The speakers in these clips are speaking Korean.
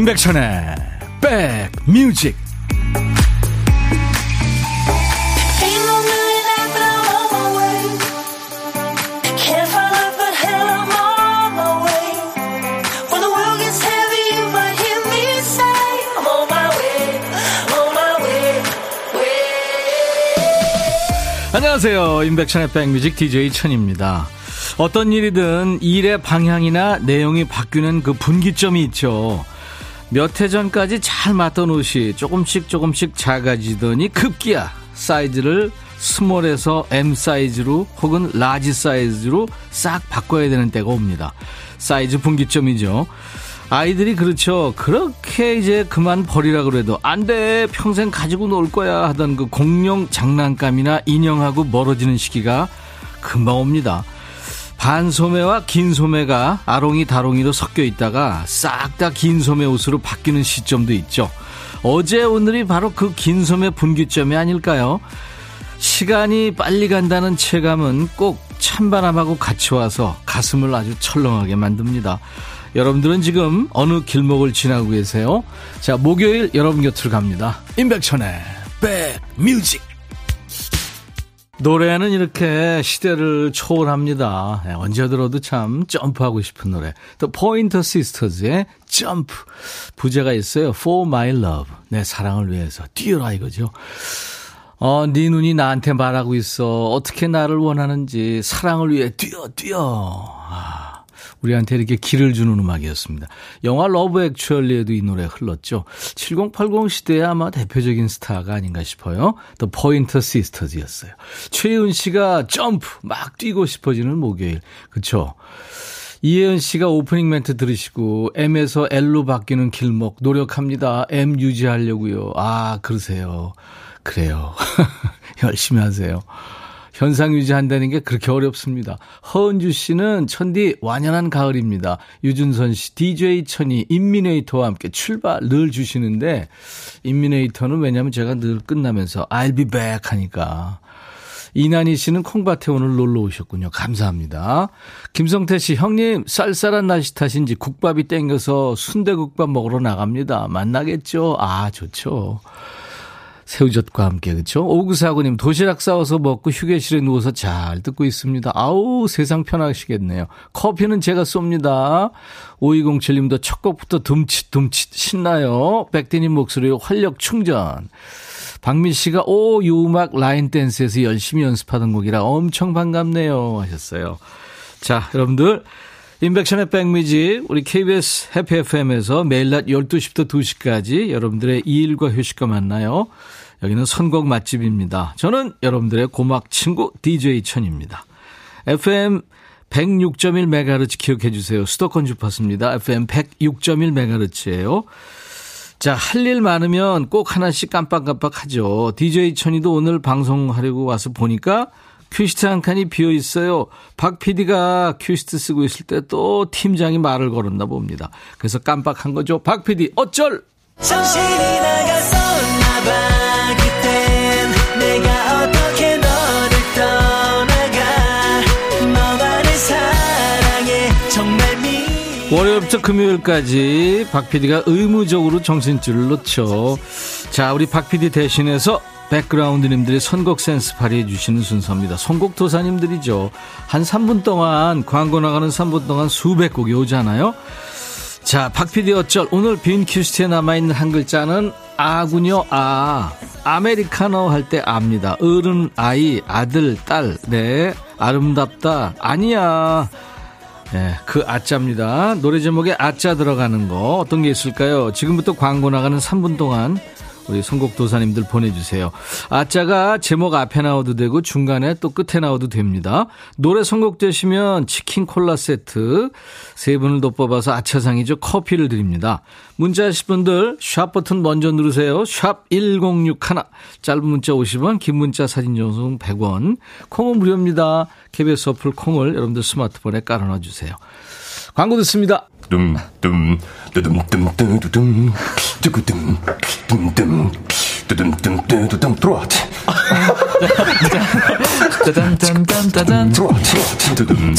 임백천의 백뮤직. 안녕하세요. 임백천의 백뮤직 DJ 천입니다. 어떤 일이든 일의 방향이나 내용이 바뀌는 그 분기점이 있죠 몇 해 전까지 잘 맞던 옷이 조금씩 조금씩 작아지더니 급기야 사이즈를 small에서 M 사이즈로 혹은 large 사이즈로 싹 바꿔야 되는 때가 옵니다. 사이즈 분기점이죠. 아이들이 그렇죠. 그렇게 이제 그만 버리라 그래도 안 돼. 평생 가지고 놀 거야 하던 그 공룡 장난감이나 인형하고 멀어지는 시기가 금방 옵니다. 반소매와 긴 소매가 아롱이 다롱이로 섞여 있다가 싹 다 긴 소매 옷으로 바뀌는 시점도 있죠. 어제 오늘이 바로 그 긴 소매 분기점이 아닐까요? 시간이 빨리 간다는 체감은 꼭 찬바람하고 같이 와서 가슴을 아주 철렁하게 만듭니다. 여러분들은 지금 어느 길목을 지나고 계세요? 자, 목요일 여러분 곁으로 갑니다. 임백천의 백뮤직 노래는 이렇게 시대를 초월합니다. 네, 언제 들어도 참 점프하고 싶은 노래. 또 포인터 시스터즈의 점프. 부제가 있어요. For my love. 내 사랑을 위해서 뛰어라 이거죠. 어, 네 눈이 나한테 말하고 있어. 어떻게 나를 원하는지 사랑을 위해 뛰어 뛰어. 아. 우리한테 이렇게 길을 주는 음악이었습니다. 영화 Love Actually에도 이 노래 흘렀죠. 7080 시대에 아마 대표적인 스타가 아닌가 싶어요. The Pointer Sisters였어요. 최윤 씨가 점프 막 뛰고 싶어지는 목요일. 그쵸 이혜연 씨가 오프닝 멘트 들으시고 M에서 L로 바뀌는 길목 노력합니다. M 유지하려고요. 아, 그러세요. 그래요. 열심히 하세요. 현상 유지한다는 게 그렇게 어렵습니다. 허은주 씨는 천디 완연한 가을입니다. 유준선 씨, DJ 천이 인미네이터와 함께 출발 늘 주시는데 인미네이터는 왜냐면 제가 늘 끝나면서 I'll be back 하니까 이난희 씨는 콩밭에 오늘 놀러 오셨군요. 감사합니다. 김성태 씨, 형님, 쌀쌀한 날씨 탓인지 국밥이 땡겨서 순대국밥 먹으러 나갑니다. 만나겠죠? 아, 좋죠. 새우젓과 함께 그렇죠. 오구사구님 도시락 싸워서 먹고 휴게실에 누워서 잘 듣고 있습니다. 아우 세상 편하시겠네요. 커피는 제가 쏩니다. 5207님도 첫 곡부터 둠칫둠칫 신나요. 백대님 목소리로 활력 충전. 박민 씨가 오, 이 음악 라인 댄스에서 열심히 연습하던 곡이라 엄청 반갑네요 하셨어요. 자, 여러분들 인백션의 백미지 우리 KBS 해피 FM에서 매일 낮 12시부터 2시까지 여러분들의 일과 휴식과 만나요. 여기는 선곡 맛집입니다. 저는 여러분들의 고막 친구 DJ 천입니다. FM 106.1MHz 기억해 주세요. 수도권 주파수입니다. FM 106.1MHz예요. 자, 할 일 많으면 꼭 하나씩 깜빡깜빡 하죠. DJ 천이도 오늘 방송하려고 와서 보니까 큐시트 한 칸이 비어 있어요. 박 PD가 큐시트 쓰고 있을 때 또 팀장이 말을 걸었나 봅니다. 그래서 깜빡한 거죠. 박 PD, 어쩔! 정신이 나갔었나 봐. 월요일부터 금요일까지 박 PD가 의무적으로 정신줄을 놓죠. 자, 우리 박 PD 대신해서 백그라운드님들이 선곡 센스 발휘해 주시는 순서입니다. 선곡 도사님들이죠. 한 3분 동안 광고 나가는 3분 동안 수백 곡이 오잖아요. 자, 박 PD 어쩔 오늘 빈 큐시트에 남아 있는 한 글자는 아군요. 아. 아메리카노 할 때 압니다. 어른, 아이, 아들, 딸. 네. 아름답다. 아니야. 네, 그 아짜입니다. 노래 제목에 아짜 들어가는 거 어떤 게 있을까요? 지금부터 광고 나가는 3분 동안 우리 선곡 도사님들 보내주세요. 아짜가 제목 앞에 나와도 되고 중간에 또 끝에 나와도 됩니다. 노래 선곡되시면 치킨 콜라 세트 세 분을 더 뽑아서 아차상이죠. 커피를 드립니다. 문자 하실 분들 샵 버튼 먼저 누르세요. 샵 1061. 짧은 문자 50원, 긴 문자 사진 전송 100원. 콩은 무료입니다. KBS 어플 콩을 여러분들 스마트폰에 깔아놔 주세요. 광고 듣습니다. 둠둠 뚜둠 뚜구둠 둠둠 뚜둠 뚜두둠 들어와 짜잔짠짠짠짠 들어와 두둠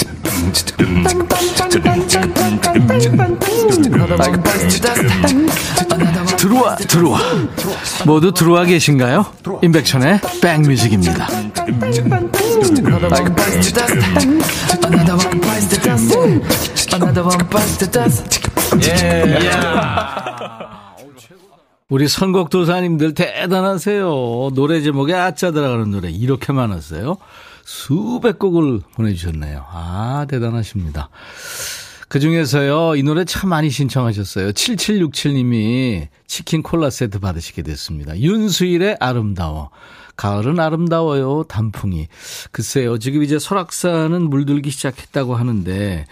들어와 들어와 모두 들어와 계신가요? 임백천의 백뮤직입니다 우리 선곡도사님들 대단하세요. 노래 제목에 아짜 들어가는 노래 이렇게 많았어요. 수백 곡을 보내주셨네요. 아, 대단하십니다. 그 중에서요, 이 노래 참 많이 신청하셨어요. 7767님이 치킨 콜라 세트 받으시게 됐습니다. 윤수일의 아름다워. 가을은 아름다워요, 단풍이. 글쎄요, 지금 이제 설악산은 물들기 시작했다고 하는데,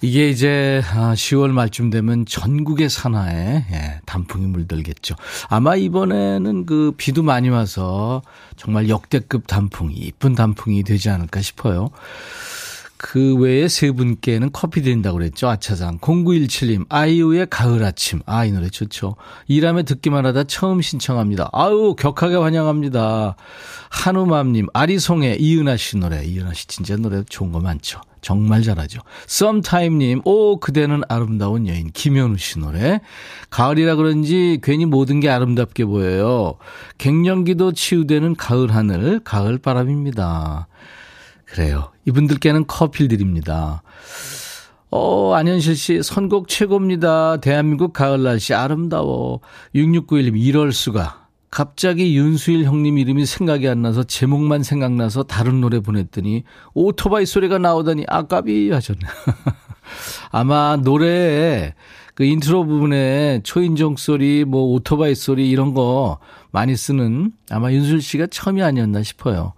이게 이제 10월 아, 말쯤 되면 전국의 산하에 예, 단풍이 물들겠죠. 아마 이번에는 그 비도 많이 와서 정말 역대급 단풍이 이쁜 단풍이 되지 않을까 싶어요. 그 외에 세 분께는 커피 드린다고 그랬죠. 아차상. 0917님, 아이유의 가을 아침. 아, 이 노래 좋죠. 일하며 듣기만 하다 처음 신청합니다. 아유, 격하게 환영합니다. 한우맘님, 아리송의 이은하 씨 노래. 이은하 씨 진짜 노래 좋은 거 많죠. 정말 잘하죠. 썸타임님, 오, 그대는 아름다운 여인. 김현우 씨 노래. 가을이라 그런지 괜히 모든 게 아름답게 보여요. 갱년기도 치유되는 가을 하늘, 가을 바람입니다. 그래요. 이분들께는 커피를 드립니다. 어, 안현실 씨, 선곡 최고입니다. 대한민국 가을 날씨 아름다워. 6691님, 이럴 수가. 갑자기 윤수일 형님 이름이 생각이 안 나서 제목만 생각나서 다른 노래 보냈더니 오토바이 소리가 나오더니 아까비 하셨네. 아마 노래에 그 인트로 부분에 초인종 소리, 뭐 오토바이 소리 이런 거 많이 쓰는 아마 윤수일 씨가 처음이 아니었나 싶어요.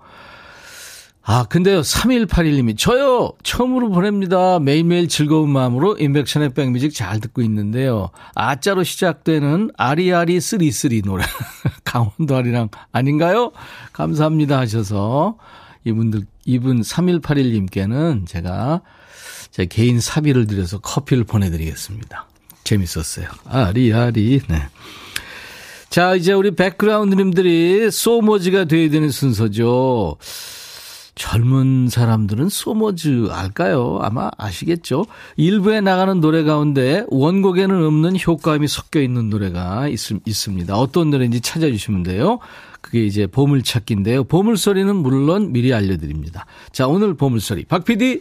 아, 근데요, 3181님이, 저요! 처음으로 보냅니다. 매일매일 즐거운 마음으로 임백천의 백뮤직 잘 듣고 있는데요. 아자로 시작되는 아리아리 쓰리쓰리 노래. 강원도 아리랑 아닌가요? 감사합니다 하셔서, 이분들, 이분 3181님께는 제가 제 개인 사비를 드려서 커피를 보내드리겠습니다. 재밌었어요. 아리아리, 네. 자, 이제 우리 백그라운드님들이 소머즈가 돼야 되는 순서죠. 젊은 사람들은 소머즈 알까요? 아마 아시겠죠? 일부에 나가는 노래 가운데 원곡에는 없는 효과음이 섞여 있는 노래가 있, 있습니다. 어떤 노래인지 찾아주시면 돼요. 그게 이제 보물찾기인데요. 보물소리는 물론 미리 알려드립니다. 자, 오늘 보물소리. 박 PD!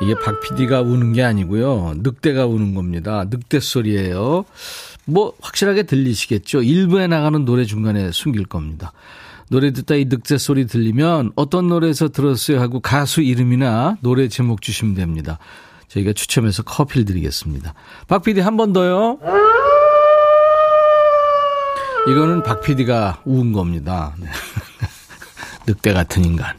이게 박 PD가 우는 게 아니고요. 늑대가 우는 겁니다. 늑대 소리예요. 뭐 확실하게 들리시겠죠? 일부에 나가는 노래 중간에 숨길 겁니다. 노래 듣다 이 늑대 소리 들리면 어떤 노래에서 들었어요 하고 가수 이름이나 노래 제목 주시면 됩니다. 저희가 추첨해서 커피를 드리겠습니다. 박 PD 한 번 더요. 이거는 박 PD가 우은 겁니다. 네. 늑대 같은 인간.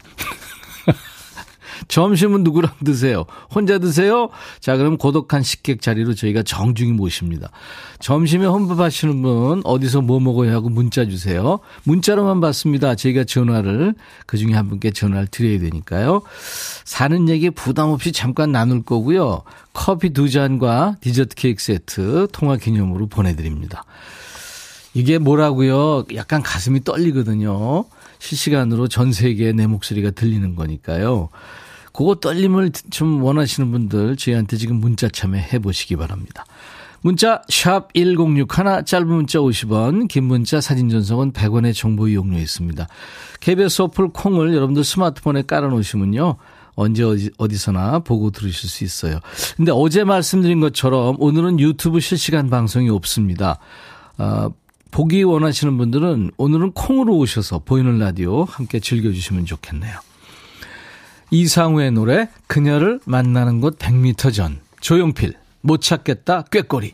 점심은 누구랑 드세요? 혼자 드세요? 자, 그럼 고독한 식객 자리로 저희가 정중히 모십니다. 점심에 혼밥하시는 분 어디서 뭐 먹어야 하고 문자 주세요. 문자로만 받습니다. 저희가 전화를 그 중에 한 분께 전화를 드려야 되니까요. 사는 얘기 부담 없이 잠깐 나눌 거고요. 커피 두 잔과 디저트 케이크 세트 통화 기념으로 보내드립니다. 이게 뭐라고요? 약간 가슴이 떨리거든요. 실시간으로 전 세계에 내 목소리가 들리는 거니까요. 그거 떨림을 좀 원하시는 분들 저희한테 지금 문자 참여해 보시기 바랍니다. 문자 샵 1061, 짧은 문자 50원, 긴 문자 사진 전송은 100원의 정보 이용료 있습니다. KBS 어플 콩을 여러분들 스마트폰에 깔아놓으시면요. 언제 어디, 어디서나 보고 들으실 수 있어요. 근데 어제 말씀드린 것처럼 오늘은 유튜브 실시간 방송이 없습니다. 어, 보기 원하시는 분들은 오늘은 콩으로 오셔서 보이는 라디오 함께 즐겨주시면 좋겠네요. 이상우의 노래 그녀를 만나는 곳 100m 전. 조용필 못 찾겠다 꾀꼬리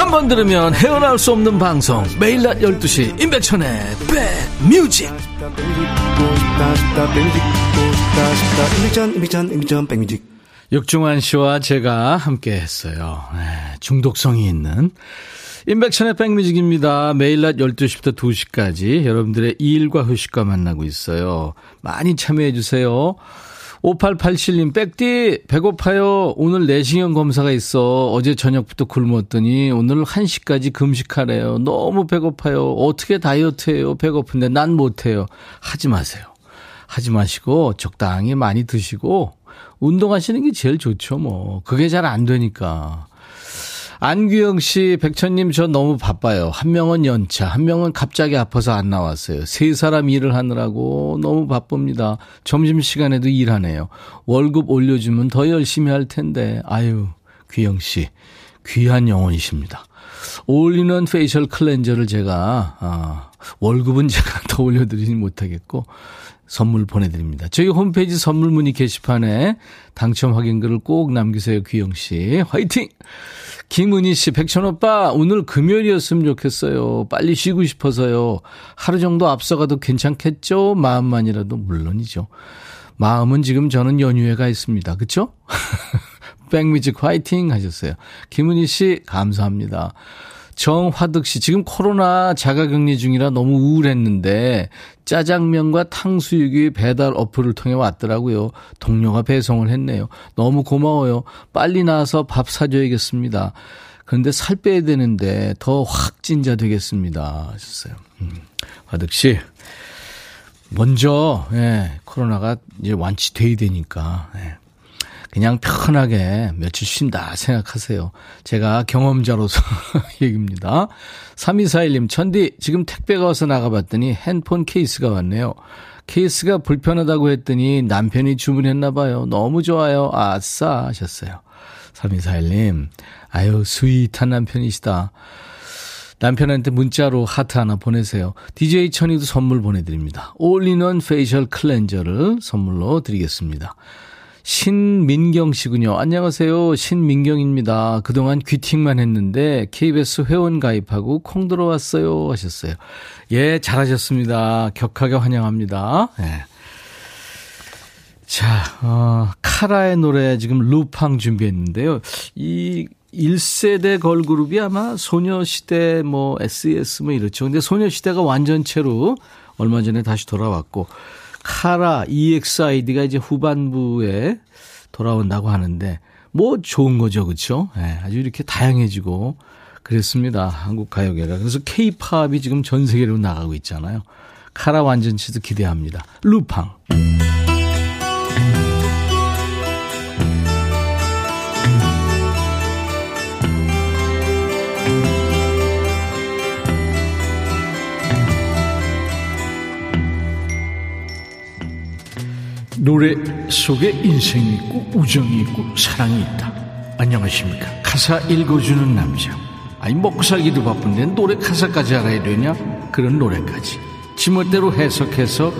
한 번 들으면 헤어나올 수 없는 방송 매일 낮 12시 임백천의 백뮤직 육중환 씨와 제가 함께 했어요. 네, 중독성이 있는 인백션의 백뮤직입니다. 매일 낮 12시부터 2시까지 여러분들의 일과 휴식과 만나고 있어요. 많이 참여해 주세요. 5887님, 백디, 배고파요. 오늘 내시경 검사가 있어. 어제 저녁부터 굶었더니 오늘 1시까지 금식하래요. 너무 배고파요. 어떻게 다이어트 해요? 배고픈데 난 못해요. 하지 마세요. 하지 마시고 적당히 많이 드시고 운동하시는 게 제일 좋죠, 뭐. 그게 잘 안 되니까. 안규영 씨, 백천님, 저 너무 바빠요. 한 명은 연차, 한 명은 갑자기 아파서 안 나왔어요. 세 사람 일을 하느라고 너무 바쁩니다. 점심시간에도 일하네요. 월급 올려주면 더 열심히 할 텐데. 아유, 귀영 씨, 귀한 영혼이십니다. 올인원 facial cleanser를 제가, 아, 월급은 제가 더 올려드리지 못하겠고, 선물 보내드립니다. 저희 홈페이지 선물 문의 게시판에 당첨 확인글을 꼭 남기세요, 귀영 씨. 화이팅! 김은희 씨, 백천 오빠, 오늘 금요일이었으면 좋겠어요. 빨리 쉬고 싶어서요. 하루 정도 앞서가도 괜찮겠죠? 마음만이라도 물론이죠. 마음은 지금 저는 연휴에 가 있습니다. 그쵸? 백뮤직 화이팅 하셨어요. 김은희 씨, 감사합니다. 정화득 씨, 지금 코로나 자가격리 중이라 너무 우울했는데 짜장면과 탕수육이 배달 어플을 통해 왔더라고요. 동료가 배송을 했네요. 너무 고마워요. 빨리 나와서 밥 사줘야겠습니다. 그런데 살 빼야 되는데 더 확찐자 되겠습니다. 하셨어요. 음, 화득 씨. 먼저, 예, 코로나가 이제 완치돼야 되니까, 예, 그냥 편하게 며칠 쉰다 생각하세요. 제가 경험자로서 얘기입니다. 3241님, 천디, 지금 택배가 와서 나가봤더니 핸폰 케이스가 왔네요. 케이스가 불편하다고 했더니 남편이 주문했나 봐요. 너무 좋아요. 아싸 하셨어요. 3241님, 아유, sweet한 남편이시다. 남편한테 문자로 하트 하나 보내세요. DJ 천이도 선물 보내드립니다. 올인원 facial cleanser를 선물로 드리겠습니다. 신민경 씨군요. 안녕하세요. 신민경입니다. 그동안 귀팅만 했는데 KBS 회원 가입하고 콩 들어왔어요. 하셨어요. 예, 잘하셨습니다. 격하게 환영합니다. 예. 자, 어, 카라의 노래 지금 루팡 준비했는데요. 이 1세대 걸그룹이 아마 소녀시대 뭐 SES 뭐 이렇죠. 근데 소녀시대가 완전체로 얼마 전에 다시 돌아왔고 카라 EXID가 이제 후반부에 돌아온다고 하는데 뭐 좋은 거죠, 그렇죠? 네, 아주 이렇게 다양해지고 그랬습니다. 한국 가요계가. 그래서 K-팝이 지금 전 세계로 나가고 있잖아요. 카라 완전체도 기대합니다. 루팡. 노래 속에 인생이 있고 우정이 있고 사랑이 있다. 안녕하십니까. 가사 읽어주는 남자. 아니 먹고 살기도 바쁜데 노래 가사까지 알아야 되냐? 그런 노래까지. 지멋대로 해석해서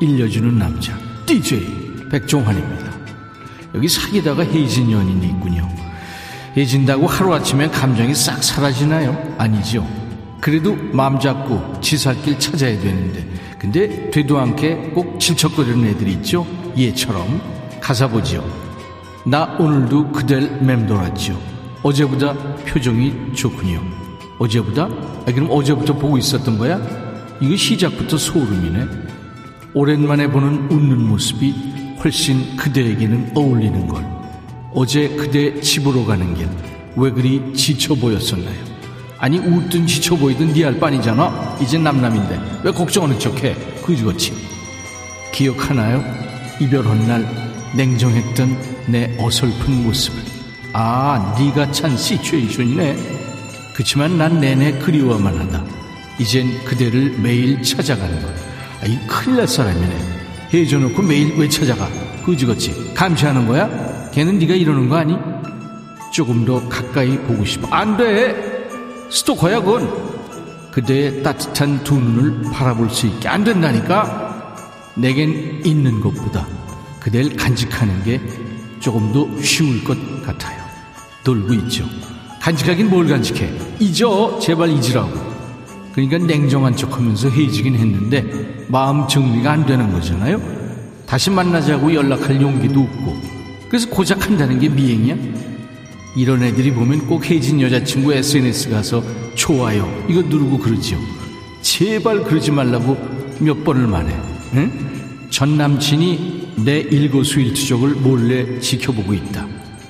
일려주는 남자. DJ 백종환입니다. 여기 사귀다가 헤어진 연인이 있군요. 헤어진다고 하루아침에 감정이 싹 사라지나요? 아니죠. 그래도 마음 잡고 지살길 찾아야 되는데 근데 되도 않게 꼭 질척거리는 애들이 있죠. 예처럼 가사 보지요. 나 오늘도 그댈 맴돌았지요. 어제보다 표정이 좋군요. 어제보다? 아, 그럼 어제부터 보고 있었던 거야? 이거 시작부터 소름이네. 오랜만에 보는 웃는 모습이 훨씬 그대에게는 어울리는 걸. 어제 그대 집으로 가는 길 왜 그리 지쳐 보였었나요? 아니 웃든 지쳐 보이든 니할 빤이잖아. 이젠 남남인데 왜 걱정하는 척해? 그지같이 기억하나요? 이별한 날 냉정했던 내 어설픈 모습을 아 네가 찬 시츄에이션이네. 그치만 난 내내 그리워만 하다. 이젠 그대를 매일 찾아가는 것. 아이 큰일 날 사람이네. 해줘놓고 매일 왜 찾아가? 그지같이. 감시하는 거야? 걔는 네가 이러는 거 아니? 조금 더 가까이 보고 싶어. 안돼! 스토커야 그건. 그대의 따뜻한 두 눈을 바라볼 수 있게 안 된다니까 내겐 있는 것보다 그댈 간직하는 게 조금 더 쉬울 것 같아요. 놀고 있죠. 간직하긴 뭘 간직해? 잊어. 제발 잊으라고. 그러니까 냉정한 척 하면서 헤어지긴 했는데 마음 정리가 안 되는 거잖아요. 다시 만나자고 연락할 용기도 없고 그래서 고작 한다는 게 미행이야? 이런 애들이 보면 꼭 혜진 여자친구 SNS 가서 좋아요 이거 누르고 그러지요. 제발 그러지 말라고 몇 번을 말해. 응? 전 남친이 내 일거수일투족을 몰래 지켜보고 있다.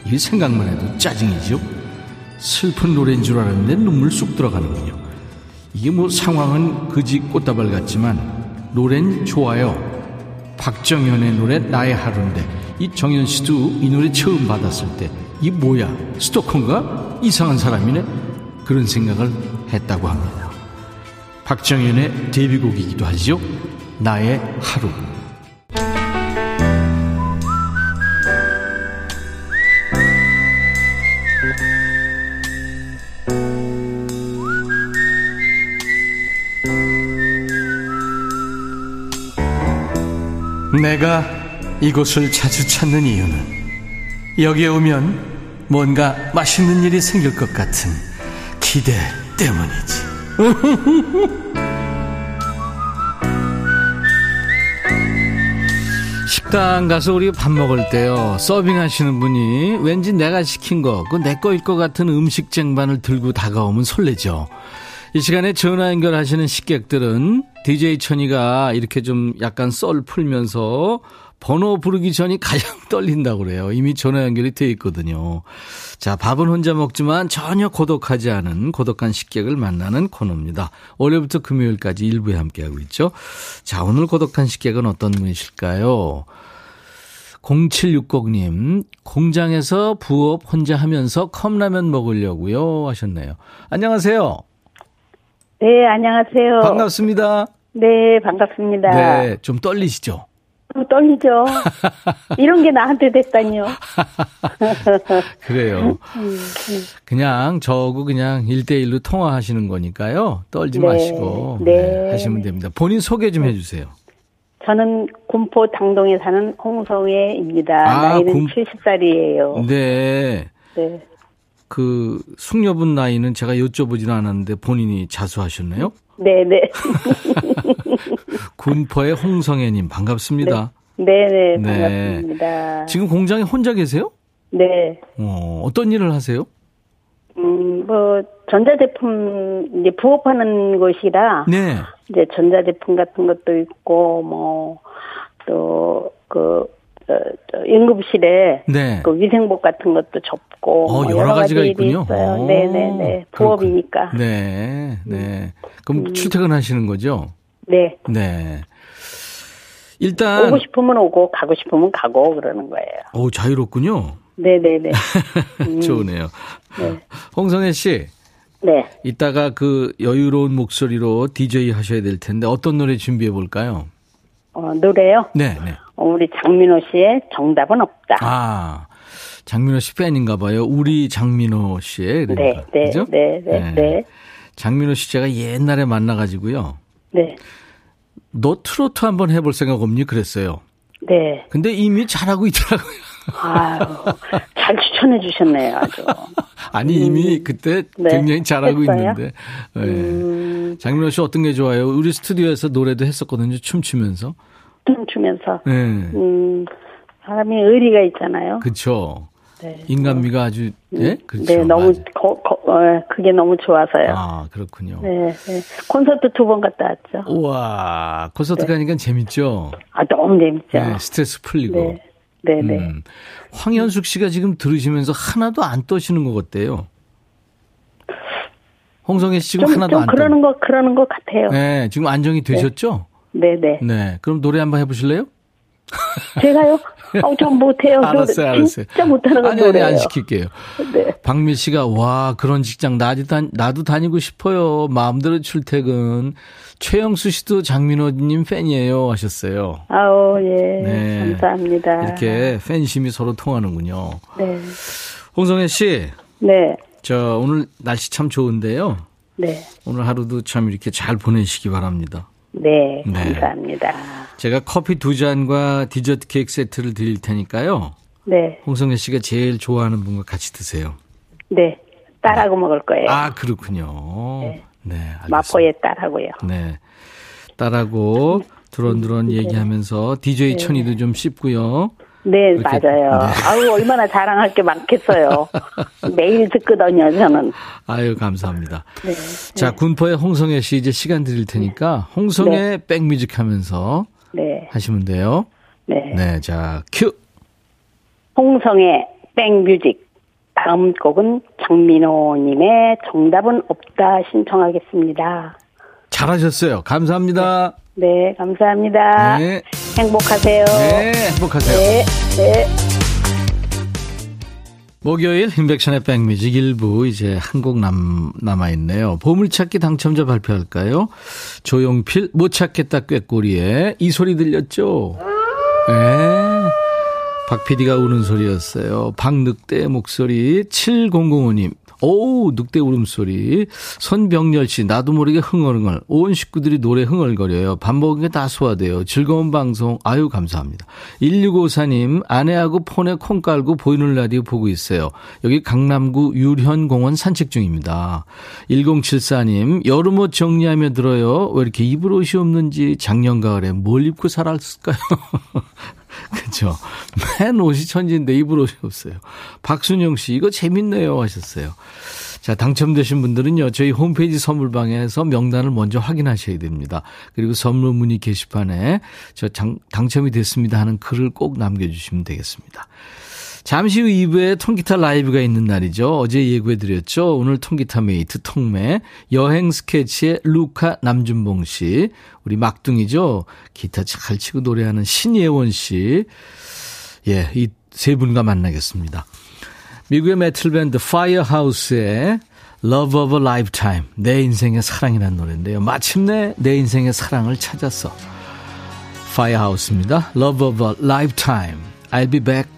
이게 생각만 해도 짜증이죠. 슬픈 노래인 줄 알았는데 눈물 쑥 들어가는군요. 이게 뭐 상황은 그지 꽃다발 같지만 노래는 좋아요. 박정현의 노래 나의 하루인데 이 정현 씨도 이 노래 처음 받았을 때 이 뭐야 스토커인가 이상한 사람이네 그런 생각을 했다고 합니다. 박정현의 데뷔곡이기도 하죠. 나의 하루. 내가 이곳을 자주 찾는 이유는 여기에 오면 뭔가 맛있는 일이 생길 것 같은 기대 때문이지. 식당 가서 우리 밥 먹을 때요 서빙하시는 분이 왠지 내가 시킨 거 그 내 거일 것 같은 음식 쟁반을 들고 다가오면 설레죠 이 시간에 전화 연결하시는 식객들은 DJ 천이가 이렇게 좀 약간 썰 풀면서 번호 부르기 전이 가장 떨린다고 그래요. 이미 전화 연결이 돼 있거든요. 자, 밥은 혼자 먹지만 전혀 고독하지 않은 고독한 식객을 만나는 코너입니다. 월요일부터 금요일까지 일부에 함께하고 있죠. 자, 오늘 고독한 식객은 어떤 분이실까요? 0760님, 공장에서 부업 혼자 하면서 컵라면 먹으려고요 하셨네요. 안녕하세요. 네, 안녕하세요. 반갑습니다. 네, 반갑습니다. 네, 좀 떨리시죠? 좀 떨리죠. 이런 게 나한테 됐다니요. 그래요. 그냥 저하고 그냥 1대1로 통화하시는 거니까요. 떨지 네, 마시고 네. 네, 하시면 됩니다. 본인 소개 좀 해주세요. 저는 군포 당동에 사는 홍성애입니다. 아, 나이는 군- 70살이에요. 네. 네. 그 숙녀분 나이는 제가 여쭤보지는 않았는데 본인이 자수하셨네요. 네, 네. 군포의 홍성애님 반갑습니다. 네, 네, 네. 반갑습니다. 지금 공장에 혼자 계세요? 네. 어, 어떤 일을 하세요? 음, 뭐, 전자제품, 이제 부업하는 곳이라, 네. 이제 전자제품 같은 것도 있고, 뭐, 또, 그, 응급실에 네. 그 위생복 같은 것도 접고 어, 뭐 여러 가지가 일이 있군요. 있어요. 어, 네네네 부업이니까. 네, 네. 음. 그럼 출퇴근하시는 거죠? 네. 네. 일단 오고 싶으면 오고 가고 싶으면 가고 그러는 거예요. 오 자유롭군요. 네네네. 좋으네요. 네. 홍성애 씨, 네. 이따가 그 여유로운 목소리로 DJ 하셔야 될 텐데 어떤 노래 준비해 볼까요? 어, 노래요. 네, 네. 어, 우리 장민호 씨의 정답은 없다. 아, 장민호 씨 팬인가 봐요. 우리 장민호 씨의 그러니까. 네, 네, 그죠? 네, 네, 네. 장민호 씨 제가 옛날에 만나가지고요. 네. 너 트로트 한번 해볼 생각 없니? 그랬어요. 네. 근데 이미 잘하고 있더라고요. 아유, 잘 추천해 주셨네요, 아주. 아니 이미 그때 네. 굉장히 잘하고 했어요? 있는데. 네. 음, 장민호 씨 어떤 게 좋아요? 우리 스튜디오에서 노래도 했었거든요. 춤추면서. 춤추면서. 네. 음, 사람이 의리가 있잖아요. 그쵸. 네. 인간미가 아주, 예? 그렇죠. 네, 너무. 거, 거, 어, 그게 너무 좋아서요. 아, 그렇군요. 네, 네. 콘서트 두 번 갔다 왔죠. 우와, 콘서트 가니까 재밌죠? 아, 너무 재밌죠. 네, 스트레스 풀리고. 네. 네, 네. 음. 황현숙 씨가 지금 들으시면서 하나도 안 떠시는 것 같대요. 홍성애 씨 지금 좀, 하나도 좀안 떠. 그러는 거, 그러는 거 같아요. 네, 네, 지금 안정이 되셨죠? 네. 네. 그럼 노래 한번 해보실래요? 제가요? 어, 전 못해요. 알았어요, 알았어요. 진짜 못하는 건 아니, 아니, 노래예요. 안 시킬게요. 네. 박미 씨가, 와, 그런 직장, 나도, 다, 나도 다니고 싶어요. 마음대로 출퇴근. 최영수 씨도 장민호님 팬이에요. 하셨어요. 아우, 예. 네. 감사합니다. 이렇게 팬심이 서로 통하는군요. 네. 홍성애 씨, 네. 저 오늘 날씨 참 좋은데요. 네. 오늘 하루도 참 이렇게 잘 보내시기 바랍니다. 네. 네. 감사합니다. 제가 커피 두 잔과 디저트 케이크 세트를 드릴 테니까요. 네. 홍성애 씨가 제일 좋아하는 분과 같이 드세요. 네. 딸하고 먹을 거예요. 아, 그렇군요. 네. 네. 마포의 딸하고요. 네. 딸하고 두런두런 얘기하면서 DJ 천이도 좀 씹고요. 네, 그렇게- 맞아요. 네. 아우, 얼마나 자랑할 게 많겠어요. 매일 듣거든요, 저는. 아유, 감사합니다. 네. 자, 군포의 홍성애 씨 이제 시간 드릴 테니까 홍성애 백뮤직 하면서 네. 하시면 돼요. 네. 네, 자, 큐. 홍성의 백뮤직. 다음 곡은 장민호님의 정답은 없다 신청하겠습니다. 잘하셨어요. 감사합니다. 네, 감사합니다. 네. 행복하세요. 네, 행복하세요. 네, 네. 목요일 인백션의 백뮤직 일부 이제 한 곡 남, 남아있네요. 보물찾기 당첨자 발표할까요? 조용필 못 찾겠다 꾀꼬리에 이 소리 들렸죠? 네. 박 PD가 우는 소리였어요. 박늑대 목소리 7005님. 오우 늑대 울음소리. 손병렬 씨 나도 모르게 흥얼흥얼. 온 식구들이 노래 흥얼거려요. 밥 먹은 게 다 소화돼요. 즐거운 방송. 아유 감사합니다. 1654님 아내하고 폰에 콩 깔고 보이는 라디오 보고 있어요. 여기 강남구 유현공원 산책 중입니다. 1074님 여름옷 정리하며 들어요. 왜 이렇게 입을 옷이 없는지 작년 가을에 뭘 입고 살았을까요 그죠. 맨 옷이 천지인데 입을 옷이 없어요. 박순영 씨, 이거 재밌네요. 하셨어요. 자, 당첨되신 분들은요, 저희 홈페이지 선물방에서 명단을 먼저 확인하셔야 됩니다. 그리고 선물 문의 게시판에 저 장- 당첨이 됐습니다 하는 글을 꼭 남겨주시면 되겠습니다. 잠시 후 2부에 통기타 라이브가 있는 날이죠. 어제 예고해드렸죠. 오늘 통기타 메이트 통매 여행 스케치의 루카 남준봉 씨 우리 막둥이죠. 기타 잘 치고 노래하는 신예원 씨 예, 이 세 분과 만나겠습니다. 미국의 메탈 밴드 Firehouse의 Love of a Lifetime 내 인생의 사랑이라는 노래인데요. 마침내 내 인생의 사랑을 찾았어. Firehouse입니다. Love of a Lifetime I'll be back.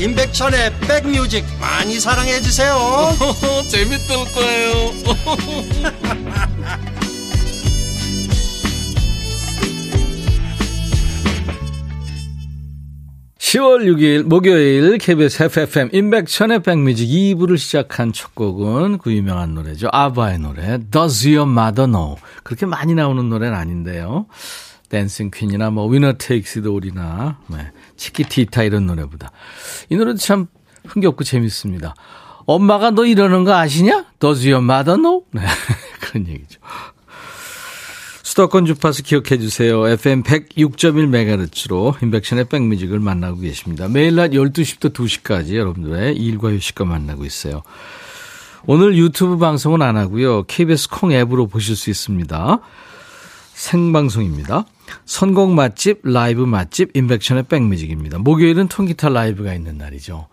임백천의 백뮤직 많이 사랑해 주세요 재밌을 거예요 10월 6일 목요일 KBS 해피 FM 임백천의 백뮤직 2부를 시작한 첫 곡은 그 유명한 노래죠. 아바의 노래 Does Your Mother Know 그렇게 많이 나오는 노래는 아닌데요. Dancing Queen이나 뭐 Winner Takes It All이나 네, 치키티타 이런 노래보다 이 노래도 참 흥겹고 재밌습니다. 엄마가 너 이러는 거 아시냐? Does your mother know? 네, 그런 얘기죠. 수도권 주파수 기억해 주세요. FM 106.1MHz로 임백천의 백뮤직을 만나고 계십니다. 매일 낮 12시부터 2시까지 여러분들의 일과 휴식과 만나고 있어요. 오늘 유튜브 방송은 안 하고요. KBS 콩 앱으로 보실 수 있습니다. 생방송입니다. 선곡 맛집, 라이브 맛집, 인백션의 백뮤직입니다. 목요일은 통기타 라이브가 있는 날이죠.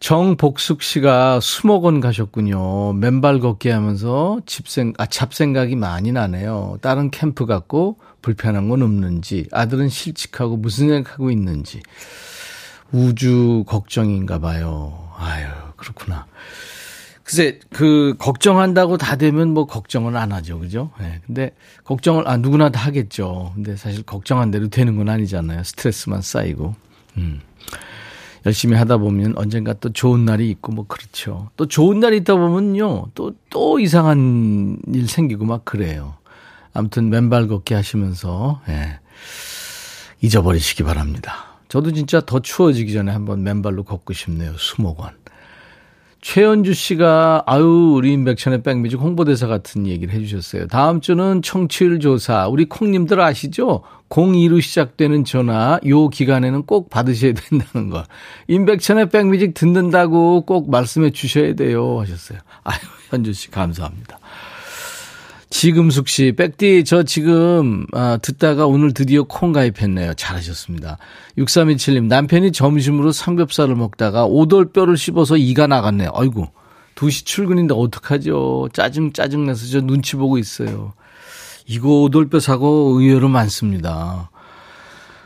정복숙 씨가 수목원 가셨군요. 맨발 걷기 하면서 집생, 아, 잡생각이 많이 나네요. 다른 캠프 갔고 불편한 건 없는지, 아들은 실직하고 무슨 생각하고 있는지. 우주 걱정인가 봐요. 아유, 그렇구나. 글쎄, 그, 걱정한다고 다 되면 뭐 걱정을 안 하죠. 그죠? 예. 근데 걱정을, 아, 누구나 다 하겠죠. 근데 사실 걱정한 대로 되는 건 아니잖아요. 스트레스만 쌓이고. 음. 열심히 하다 보면 언젠가 또 좋은 날이 있고 뭐 그렇죠. 또 좋은 날이 있다 보면요. 또, 또 이상한 일 생기고 막 그래요. 아무튼 맨발 걷기 하시면서, 예. 잊어버리시기 바랍니다. 저도 진짜 더 추워지기 전에 한번 맨발로 걷고 싶네요. 수목원. 최현주 씨가 아유 우리 인백천의 백뮤직 홍보대사 같은 얘기를 해주셨어요. 다음 주는 청취율 조사 우리 콩님들 아시죠? 02로 시작되는 전화 요 기간에는 꼭 받으셔야 된다는 걸. 인백천의 백뮤직 듣는다고 꼭 말씀해 주셔야 돼요 하셨어요. 아유 현주 씨 감사합니다. 지금숙 씨, 백디, 저 지금, 아, 듣다가 오늘 드디어 콩 가입했네요. 잘하셨습니다. 6327님, 남편이 점심으로 삼겹살을 먹다가 오돌뼈를 씹어서 이가 나갔네요. 아이고, 2시 출근인데 어떡하죠? 짜증, 짜증나서 저 눈치 보고 있어요. 이거 돌뼈 사고 의외로 많습니다.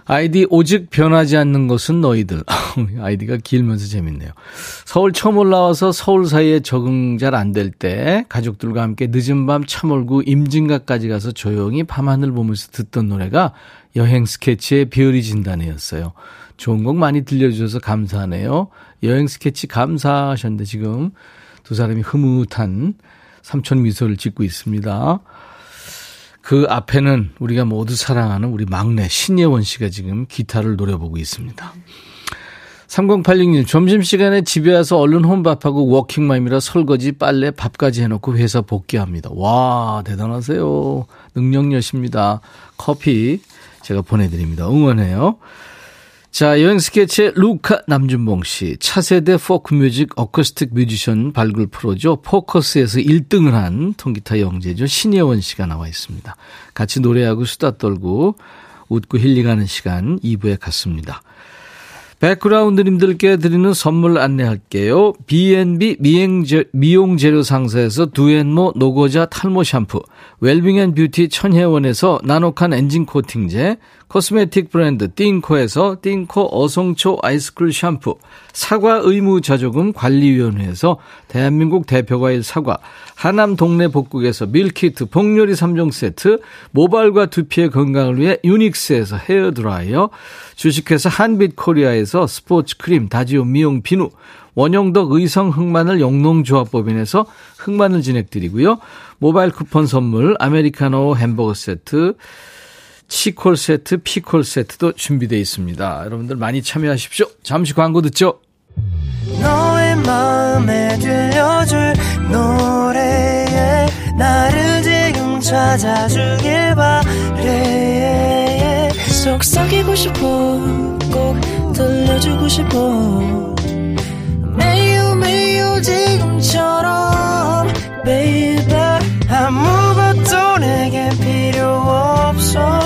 아이디 오직 변하지 않는 것은 너희들. 아이디가 길면서 재밌네요. 서울 처음 올라와서 서울 사이에 적응 잘 안 될 때 가족들과 함께 늦은 밤 차몰고 임진각까지 가서 조용히 밤하늘 보면서 듣던 노래가 여행 스케치의 별이 진단이었어요. 좋은 곡 많이 들려주셔서 감사하네요. 여행 스케치 감사하셨는데 지금 두 사람이 흐뭇한 삼촌 미소를 짓고 있습니다. 그 앞에는 우리가 모두 사랑하는 우리 막내 신예원 씨가 지금 기타를 노려보고 있습니다. 3086님, 점심시간에 집에 와서 얼른 혼밥하고 워킹맘이라 설거지, 빨래, 밥까지 해놓고 회사 복귀합니다. 와, 대단하세요. 능력녀십니다. 커피 제가 보내드립니다. 응원해요. 자, 여행 스케치의 루카 남준봉 씨. 차세대 포크 뮤직 어쿠스틱 뮤지션 발굴 프로죠. 포커스에서 1등을 한 통기타 영재죠. 신예원 씨가 나와 있습니다. 같이 노래하고 수다 떨고 웃고 힐링하는 시간 2부에 갔습니다. 백그라운드님들께 드리는 선물 안내할게요. B&B 미용 재료 상사에서 두앤모 노고자 탈모 샴푸, 웰빙 앤 뷰티 천혜원에서 나노칸 엔진 코팅제, 코스메틱 브랜드 띵코에서 띵코 어성초 아이스쿨 샴푸, 사과 의무 자조금 관리위원회에서 대한민국 대표과일 사과, 하남 동네 복국에서 밀키트 복요리 3종 세트, 모발과 두피의 건강을 위해 유닉스에서 헤어 드라이어, 주식회사 한빛코리아에서 스포츠 크림 다지오 미용 비누, 원형덕 의성 흑마늘 영농조합법인에서 흑마늘 진행드리고요. 모바일 쿠폰 선물 아메리카노 햄버거 세트, 치콜 세트, 피콜 세트도 준비되어 있습니다. 여러분들 많이 참여하십시오. 잠시 광고 듣죠. 속삭이고 싶어 꼭 들려주고 싶어 매우 매우 지금처럼 baby 아무것도 내게 필요 없어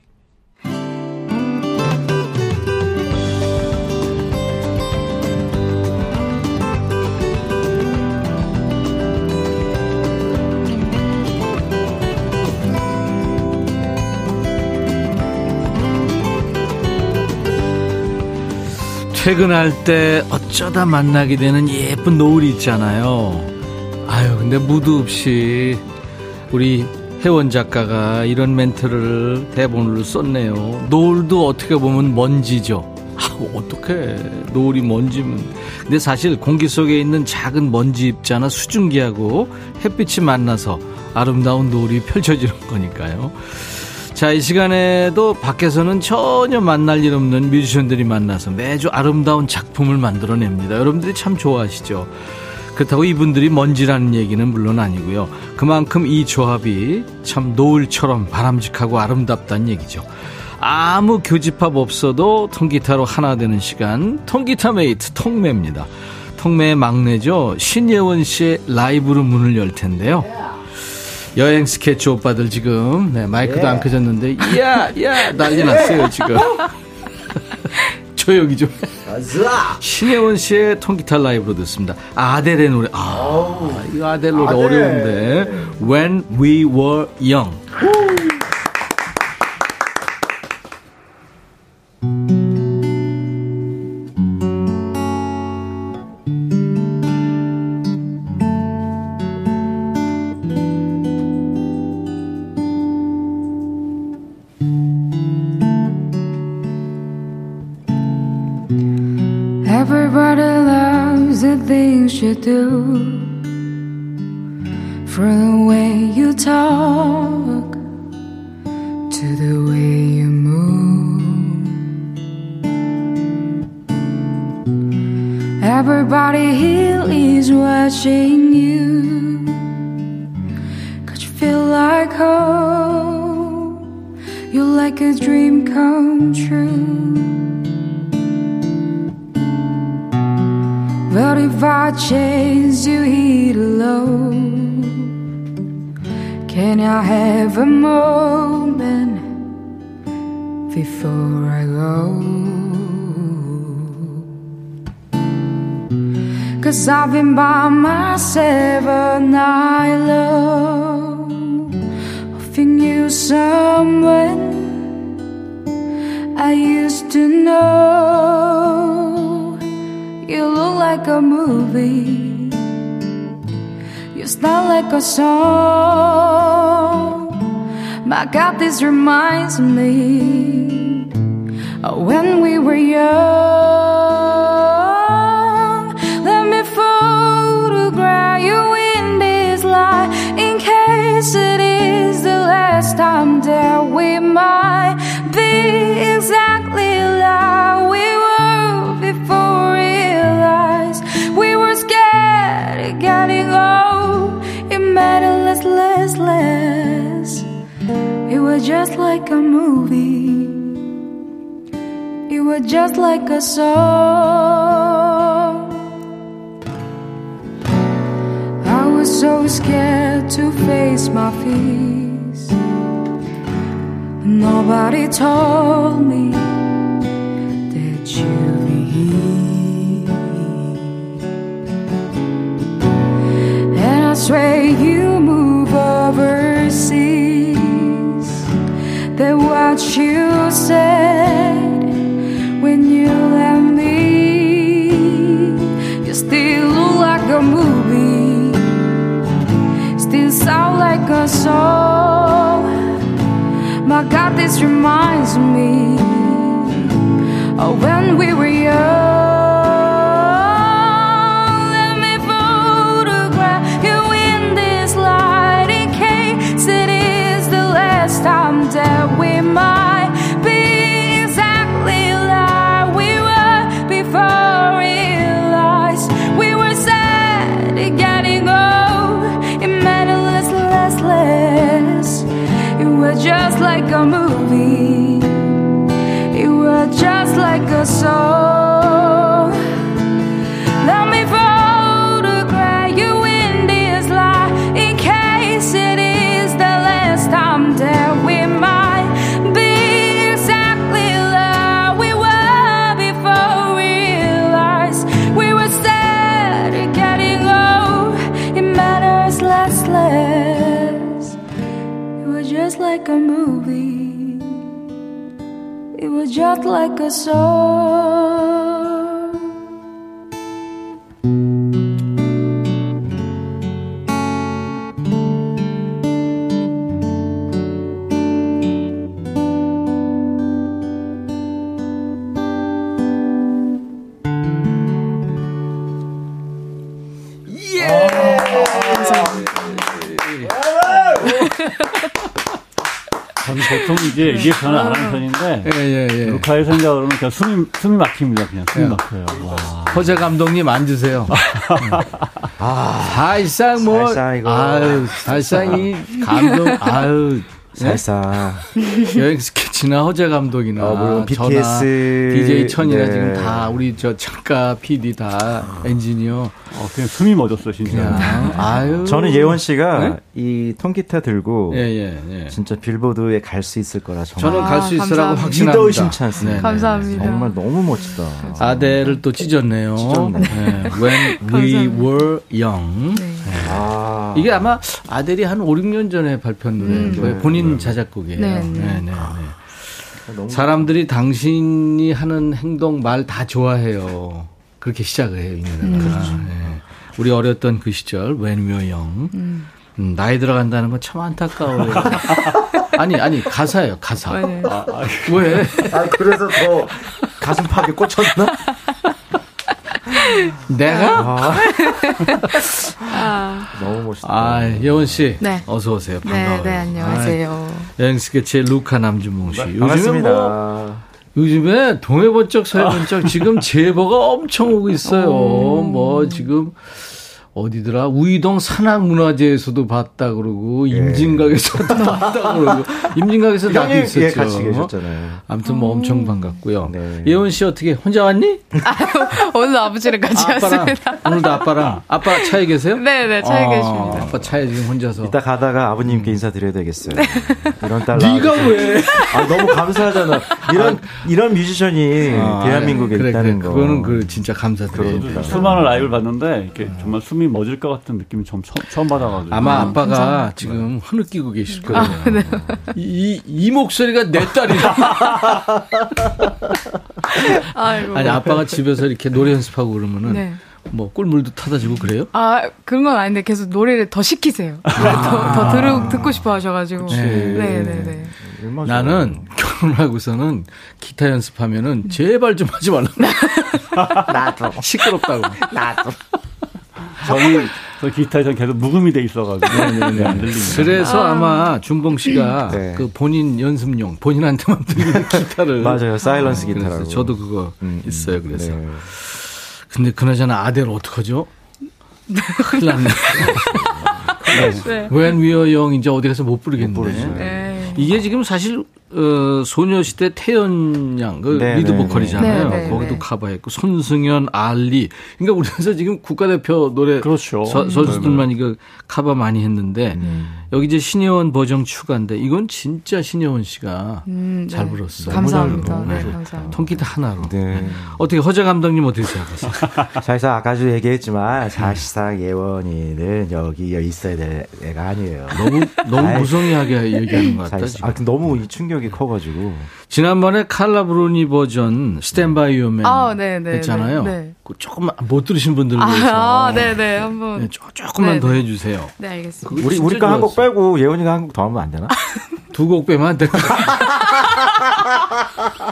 퇴근할 때 어쩌다 만나게 되는 예쁜 노을이 있잖아요. 아유, 근데 무드 없이 우리 혜원 작가가 이런 멘트를 대본으로 썼네요. 노을도 어떻게 보면 먼지죠. 아, 어떡해. 노을이 먼지면. 근데 사실 공기 속에 있는 작은 먼지 입자나 수증기하고 햇빛이 만나서 아름다운 노을이 펼쳐지는 거니까요. 자, 이 시간에도 밖에서는 전혀 만날 일 없는 뮤지션들이 만나서 매주 아름다운 작품을 만들어냅니다. 여러분들이 참 좋아하시죠? 그렇다고 이분들이 먼지라는 얘기는 물론 아니고요. 그만큼 이 조합이 참 노을처럼 바람직하고 아름답다는 얘기죠. 아무 교집합 없어도 통기타로 하나 되는 시간, 통기타 메이트 통매입니다. 통매의 막내죠. 신예원 씨의 라이브로 문을 열 텐데요. 여행 스케치 오빠들 지금. 네, 마이크도 예. 안 켜졌는데. 이야 이야 난리 났어요 지금. 조용히 좀. 신혜원 씨의 통기타 라이브로 듣습니다. 아델의 노래. 아 이거 아델 노래 아델. 어려운데. When We Were Young reminds me like a movie. It was just like a song. I was so scared to face my fears. Nobody told me that you'd be here. And I swear you what you said when you left me, you still look like a movie, still sound like a song. My God, this reminds me of when we were young. Like a song. 저는 보통 이제 리액션을 안 하는 편인데 예, 예, 예. 루카의 생각으로는 그냥 숨이 숨이 막힙니다. 그냥 숨이 예. 막혀요. 와. 허재 감독님 앉으세요. 사실상 뭐, 살상 이거. 아유, 사실상 이 감독, 아유, 살사. 여행 스케 치나 허재 감독이나 어, 물론 저나 BTS, DJ 천이나 네. 지금 다 우리 저 작가, PD 다 엔지니어 어, 그냥 숨이 멎었어 진짜. 그냥 아유. 저는 예원 씨가 네? 이 통기타 들고 예, 예, 예. 진짜 빌보드에 갈 수 있을 거라 정말 저는 갈수 아, 있으라고. 확신합니다. 믿어 의심치 않습니다. 네, 네. 감사합니다. 정말 너무 멋지다. 아델을 또 찢었네요. 찢었네. 네. When we were young. 네. 아, 이게 아마 아델이 한 5, 6년 전에 발표한 노래인 거예요. 본인 자작곡이에요. 네, 네, 네. 네, 네. 사람들이 당신이 하는 행동, 말 다 좋아해요. 그렇게 시작을 해요, 이 노래가. 네. 우리 어렸던 그 시절, were young. 음, 나이 들어간다는 건 참 안타까워요. 아니, 아니, 가사예요, 가사. 아, 아, 왜? 아, 그래서 더 가슴팍에 꽂혔나? 내가? 아, 너무 멋있다. 아, 예원 씨. 네. 어서 오세요. 네, 반가워요. 네, 안녕하세요. 아, 여행 스케치의 루카 남준봉 씨. 요즘에 반갑습니다. 뭐 요즘에 동해번쩍 서해번쩍 지금 제보가 엄청 오고 있어요. 뭐 지금 어디더라 우이동 산악문화재에서도 봤다 그러고 임진각에서도 봤다 그러고 임진각에서 나도 있었죠. 예, 같이 계셨잖아요. 아무튼 뭐 엄청 반갑고요. 네. 예원 씨 어떻게 혼자 왔니? 오늘 아버지랑 같이 아빠랑 왔습니다. 오늘도 아빠랑 아빠 차에 계세요? 네, 네, 차에 아, 계십니다. 아빠 차에 지금 혼자서. 이따 가다가 아버님께 인사드려야 되겠어요. 이런 딸 네가. 왜? 아, 너무 감사하잖아. 이런, 이런 뮤지션이 아, 대한민국에 그래, 있다는 그래. 거. 그거는 그 진짜 감사드려요. 수많은 라이브를 봤는데 이렇게 정말 숨이 멎을 것 같은 느낌이 좀 처음, 처음 받아가지고. 아마 아빠가 지금 흐느끼고 계실 거예요. 이, 이 목소리가 내 딸이다. 아이고. 아니, 아빠가 집에서 이렇게 노래 연습하고 그러면은 네. 뭐 꿀물도 타다 주고 그래요? 아, 그런 건 아닌데 계속 노래를 더 시키세요. 더, 더 들으, 듣고 싶어 하셔가지고. 네, 네, 네. 좋아요. 나는 결혼하고서는 기타 연습하면은 제발 좀 하지 말라고. 나도. 시끄럽다고. 나도. 저희 저 기타에 전 계속 묵음이 돼 있어가지고 네, 안 들립니다. 그래서 아. 마 준봉 씨가 네. 그 본인 연습용, 본인한테만 들리는 기타를. 맞아요. 사일런스 그래서 기타라고. 저도 그거 음, 음. 있어요. 그래서. 네. 근데 그나저나 아델 어떡하죠? 큰일 났네. 네. When We Are Young 이제 어디 가서 못 부르겠네. 네. 이게 지금 사실 어, 소녀시대 태연 양, 그 네, 리드 네, 보컬이잖아요. 네, 네, 거기도 네. 커버했고, 손승연, 알리. 그러니까 우리나라에서 지금 국가대표 노래 그렇죠. 서- 선수들만 이거 커버 많이 했는데, 여기 이제 신예원 버전 추가인데, 이건 진짜 신예원 씨가 음, 잘 네. 불렀어요. 감사합니다. 네. 감사합니다. 통기타 하나로. 네. 어떻게 허재 감독님 어떻게 생각하세요? 사실상 아까도 얘기했지만 사실상 예원이는 여기 있어야 될 애가 아니에요. 너무 너무 무성의하게 얘기하는 것 같다. 아, 너무 이 충격 이 커가지고 지난번에 칼라 브루니 버전 스탠바이 요맨 아, 네, 네, 했잖아요. 네, 네. 그 조금만 못 들으신 분들을 위해서 아, 아, 네네. 한번. 네, 조, 조금만 네, 더 네. 해주세요. 네, 알겠습니다. 우리 우리가 한 곡. 빼고 예원이가 한 곡 더 하면 안 되나? 두 곡 빼면 안 될까?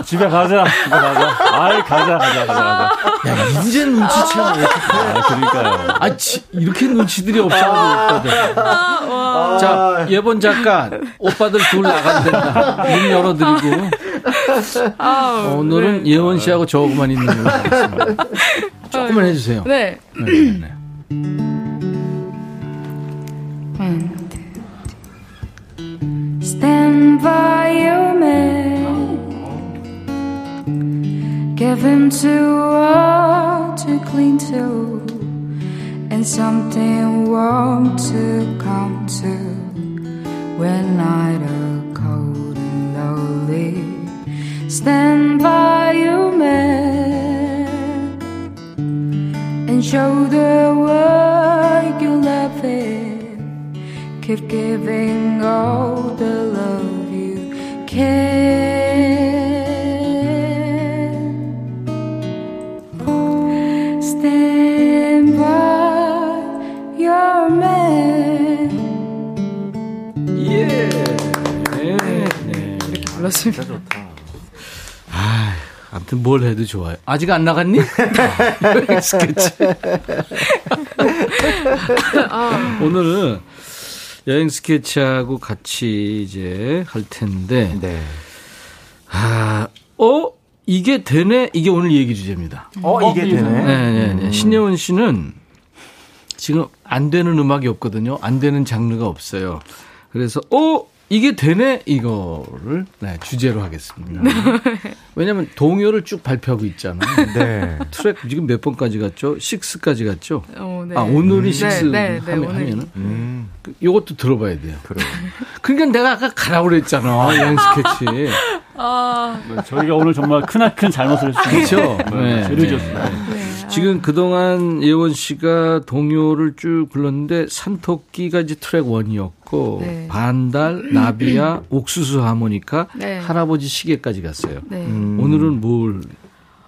집에 가자. 집에 가자. 아이 가자 가자 가자 가자. 야, 이제 눈치채면 어떡해. 아, 그러니까요. 아, 지- 이렇게 눈치들이 없어가지고. 오빠들. 자, 예본 작가, 오빠들 둘 된다. 문 열어드리고. 아, 오늘은 예원 씨하고 저하고만 있는 걸로 하겠습니다. 조금만 해주세요. 네. 네, 네, 네. Stand by your man. Give him two all to clean to, and something warm to come to. When night are cold and lonely, stand by your man and show the world you love him. Keep giving all the love you can. Stand by your man. 예. 네, 네. 이렇게 불렀습니다. 아, 아무튼 뭘 해도 좋아요. 아직 안 나갔니? 스케치. 오늘은 여행 스케치하고 같이 이제 할 텐데, 네. 아, 어? 이게 되네? 이게 오늘 얘기 주제입니다. 어, 이게 되네. 네, 네, 네. 신예원 씨는 지금 안 되는 음악이 없거든요. 안 되는 장르가 없어요. 그래서, 어? 이게 되네? 이거를 네, 주제로 하겠습니다. 왜냐면 동요를 쭉 발표하고 있잖아요. 네. 트랙 지금 몇 번까지 갔죠? 6까지 갔죠? 어, 네. 아, 오늘이 네, 6 네, 네, 하면, 오늘. 하면은 음, 그 요것도 들어봐야 돼요. 그래. 그러니까 내가 아까 가라고 그랬잖아. 여행 스케치. 저희가 오늘 정말 크나큰 잘못을 그렇죠? 했습니다. 네. 죄를 지었습니다. 지금 그동안 예원 씨가 동요를 쭉 불렀는데 산토끼가 이제 트랙 원이었고 네. 반달, 나비야, 옥수수 하모니카, 네. 할아버지 시계까지 갔어요. 네. 음. 오늘은 뭘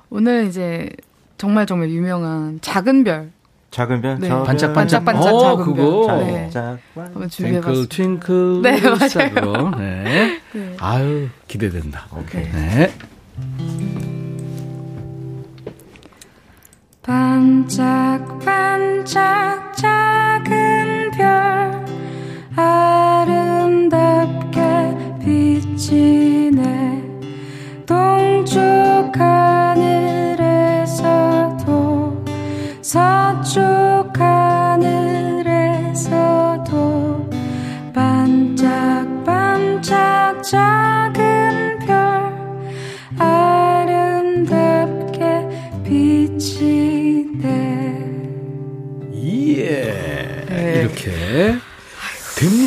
오늘 이제 정말 정말 유명한 작은 별 작은 별? 네. 저 반짝반짝. 반짝반짝 어, 작은 그거. 별. 네. 짝 한번 준비해봤습니다. 팅클 네, 맞아요. 네. 네. 아유 기대된다. 오케이. 네. 반짝반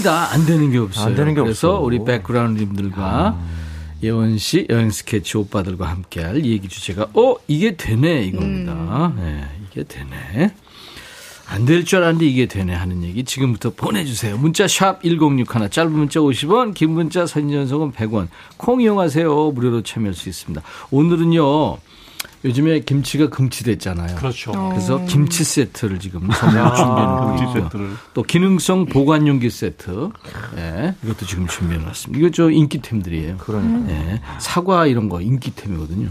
됩니다. 안 되는 게 없어요. 안 되는 게 그래서 없어. 아. 우리 백그라운드님들과 예원 씨, 여행 스케치 오빠들과 함께할 얘기 주제가 어 이게 되네 이겁니다. 음. 네, 이게 되네. 안 될 줄 알았는데 이게 되네 하는 얘기 지금부터 보내주세요. 문자 샵 1061, 짧은 문자 50원, 긴 문자 사진 전송은 100원. 콩 이용하세요. 무료로 참여할 수 있습니다. 오늘은요. 요즘에 김치가 금치됐잖아요. 그렇죠. 그래서 김치 세트를 지금 선물로 준비해 김치 놓고 있고요. 세트를. 또 기능성 보관용기 세트. 예, 이것도 지금 준비해 놨습니다. 이거 저 인기템들이에요. 그러니까. 예, 사과 이런 거 인기템이거든요.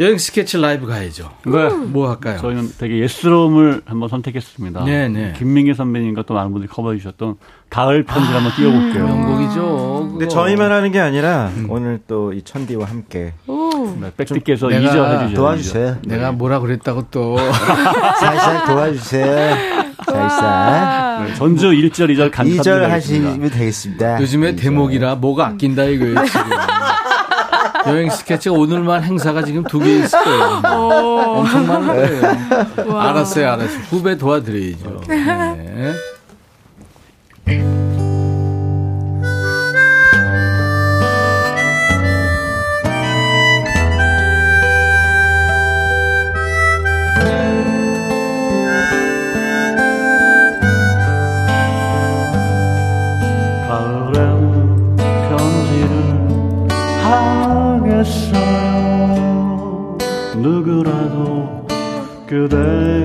여행 스케치 라이브 가야죠. 네. 뭐 할까요? 저희는 되게 예스러움을 한번 선택했습니다. 네, 네. 김민기 선배님과 또 많은 분들이 커버해 주셨던 가을 편지를 한번 띄워볼게요. 명곡이죠. 근데. 저희만 하는 게 아니라 오늘 또 이 천디와 함께 네, 백디께서 해주셔요. 도와주세요. 내가 뭐라 그랬다고 또 살살 도와주세요. 살살. 네, 전주 1절, 2절 간판 2절 하시면 되겠습니다. 요즘에. 대목이라 뭐가 아낀다 이거예요 지금. 여행 스케치가 오늘만 행사가 지금 두 개 있을 거예요. 엄청 많은 거예요. 알았어요, 알았어요. 후배 도와드려야죠. 네. 그대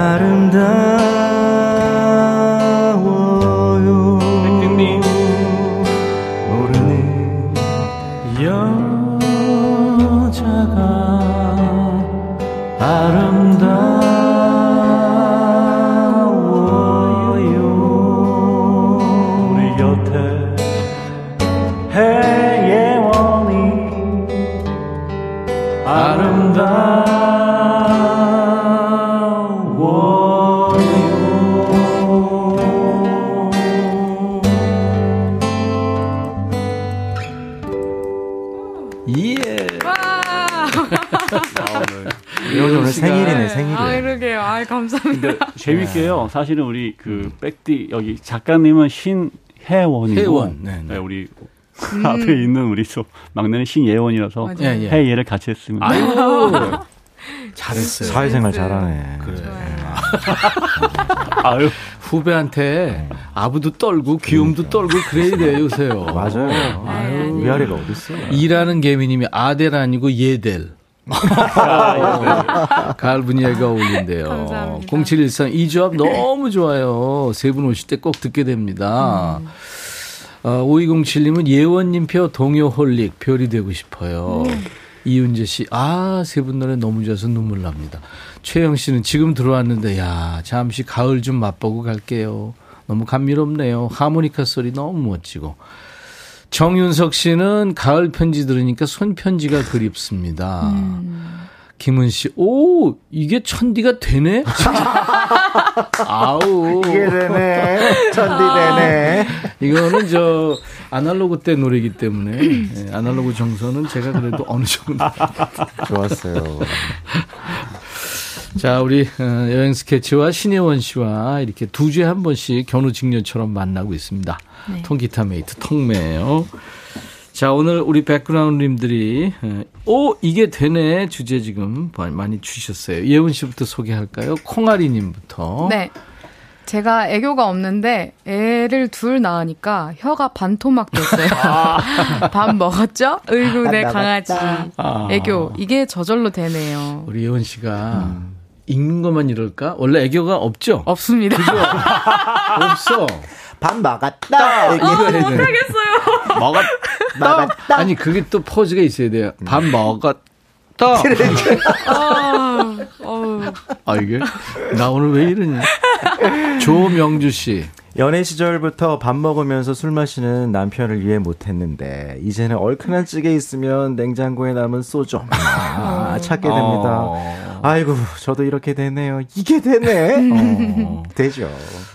아름다워 감사합니다. 근데 재밌게요. 사실은 우리 그 백디 여기 작가님은 신혜원이고 혜원, 네, 네. 우리 앞에 있는 우리 또 막내는 신예원이라서. 예, 예. 해예를 같이 했습니다. 아이고 잘했어요. 사회생활 잘하네 그래. 아유 후배한테 아부도 떨고 귀염도 떨고 그래야 돼요 요새요. 맞아요 아유. 위아래가 어딨어 일하는 개미님이 아델 아니고 예델. 가을 분위기가 어울린대요. 감사합니다. 0713 이 조합 너무 좋아요. 세 분 오실 때 꼭 듣게 됩니다. 어, 5207님은 예원님표 동요홀릭 별이 되고 싶어요. 이윤재 씨, 아, 세 분 노래 너무 좋아서 눈물 납니다. 최영 씨는 지금 들어왔는데, 야, 잠시 가을 좀 맛보고 갈게요. 너무 감미롭네요. 하모니카 소리 너무 멋지고. 정윤석 씨는 가을 편지 들으니까 손편지가 그립습니다. 김은 씨, 오, 이게 천디가 되네? 아우. 이게 되네. 천디 되네. 이거는 저 아날로그 때 노래이기 때문에 예, 아날로그 정서는 제가 그래도 어느 정도. 좋았어요. 자, 우리 어, 여행 스케치와 신혜원 씨와 이렇게 두 주에 한 번씩 견우 직녀처럼 만나고 있습니다. 네. 통기타 메이트 통매예요. 자, 오늘 우리 백그라운드님들이 어, 오 이게 되네 주제 지금 많이 주셨어요. 예원 씨부터 소개할까요? 콩아리님부터. 네. 제가 애교가 없는데 애를 둘 낳으니까 혀가 반토막 됐어요. 밥 먹었죠? 으이구 내 강아지. 아. 애교 이게 저절로 되네요. 우리 예원 씨가 읽는 것만 이럴까? 원래 애교가 없죠? 없습니다. 없어. 밥 먹었다. 이거 해야 돼. 먹었다. 먹었다. 아니 그게 또 포즈가 있어야 돼요. 밥 먹었다. 아, 어우. 아 이게 나 오늘 왜 이러냐? 조명주 씨. 연애 시절부터 밥 먹으면서 술 마시는 남편을 이해 못했는데 이제는 얼큰한 찌개 있으면 냉장고에 남은 소주 아, 찾게 됩니다. 어. 아이고 저도 이렇게 되네요. 이게 되네. 어. 되죠.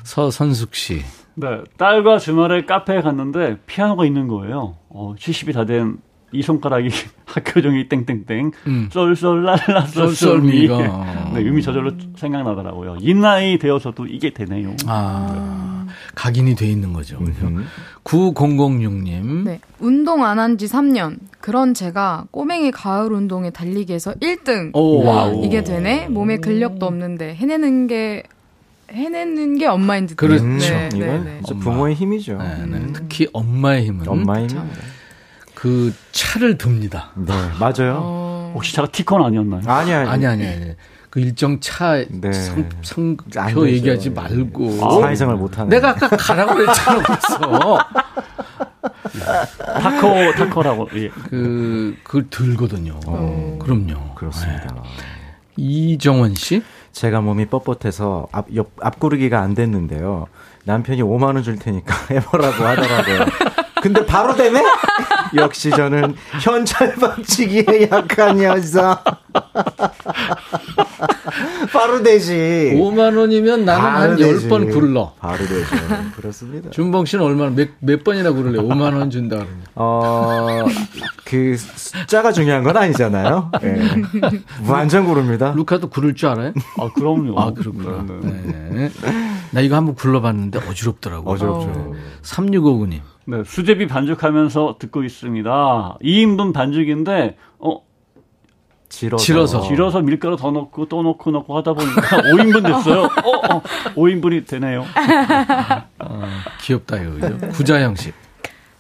서선숙 씨. 네, 딸과 주말에 카페에 갔는데 피아노가 있는 거예요. 어, 70이 다 된 이 손가락이 학교 종이 땡땡땡 음. 쏠쏠랄라 쏠쏠미. 네, 음이 저절로 생각나더라고요. 이 나이 되어서도 이게 되네요. 아 각인이 돼 있는 거죠. 음. 9006님. 네. 운동 안 한 지 3년. 그런 제가 꼬맹이 가을 운동회 달리기에서 1등. 오 와우. 이게 되네? 몸에 근력도 없는데 해내는 게 해내는 게 엄마인 듯. 그렇죠. 네, 네, 이건 네. 엄마. 부모의 힘이죠. 네, 네. 특히 엄마의 힘은 엄마의 힘입니다. 그 차를 듭니다. 네, 맞아요. 어, 혹시 제가 티콘 아니었나요? 아니 아니. 아니 아니 아니. 그 일정 차 네. 상표 되죠. 얘기하지 예. 말고 사회생활 못하는. 내가 아까 가라고 그랬잖아 벌써. 타코 타코라고 예. 그 그걸 들거든요. 그럼요. 그렇습니다. 네. 이정원 씨? 제가 몸이 뻣뻣해서 앞, 옆, 앞구르기가 안 됐는데요. 남편이 5만 원 줄 테니까 해보라고 하더라고요. 근데 바로 되네? 역시 저는 현찰 방치기에 약한 여자. 바로 되지. 5만 원이면 나는 한 되지. 10번 굴러. 바로 되죠. 그렇습니다. 준봉 씨는 얼마나 몇, 몇 번이나 굴을래? 5만 원 준다 그러면. 어, 그 숫자가 중요한 건 아니잖아요. 예. 완전 구릅니다. 루카도 굴을 줄 알아요? 아 그럼요. 아, 그렇구나. 네, 네. 네. 나 이거 한번 굴러봤는데 어지럽더라고요. 어지럽죠. 3659님. 네, 수제비 반죽하면서 듣고 있습니다. 2인분 반죽인데 어 질어서. 질어서. 질어서 밀가루 더 넣고 또 넣고 넣고 하다 보니까 5인분 됐어요. 어, 어 5인분이 되네요. 귀엽다, 이거. 그죠? 구자영 씨.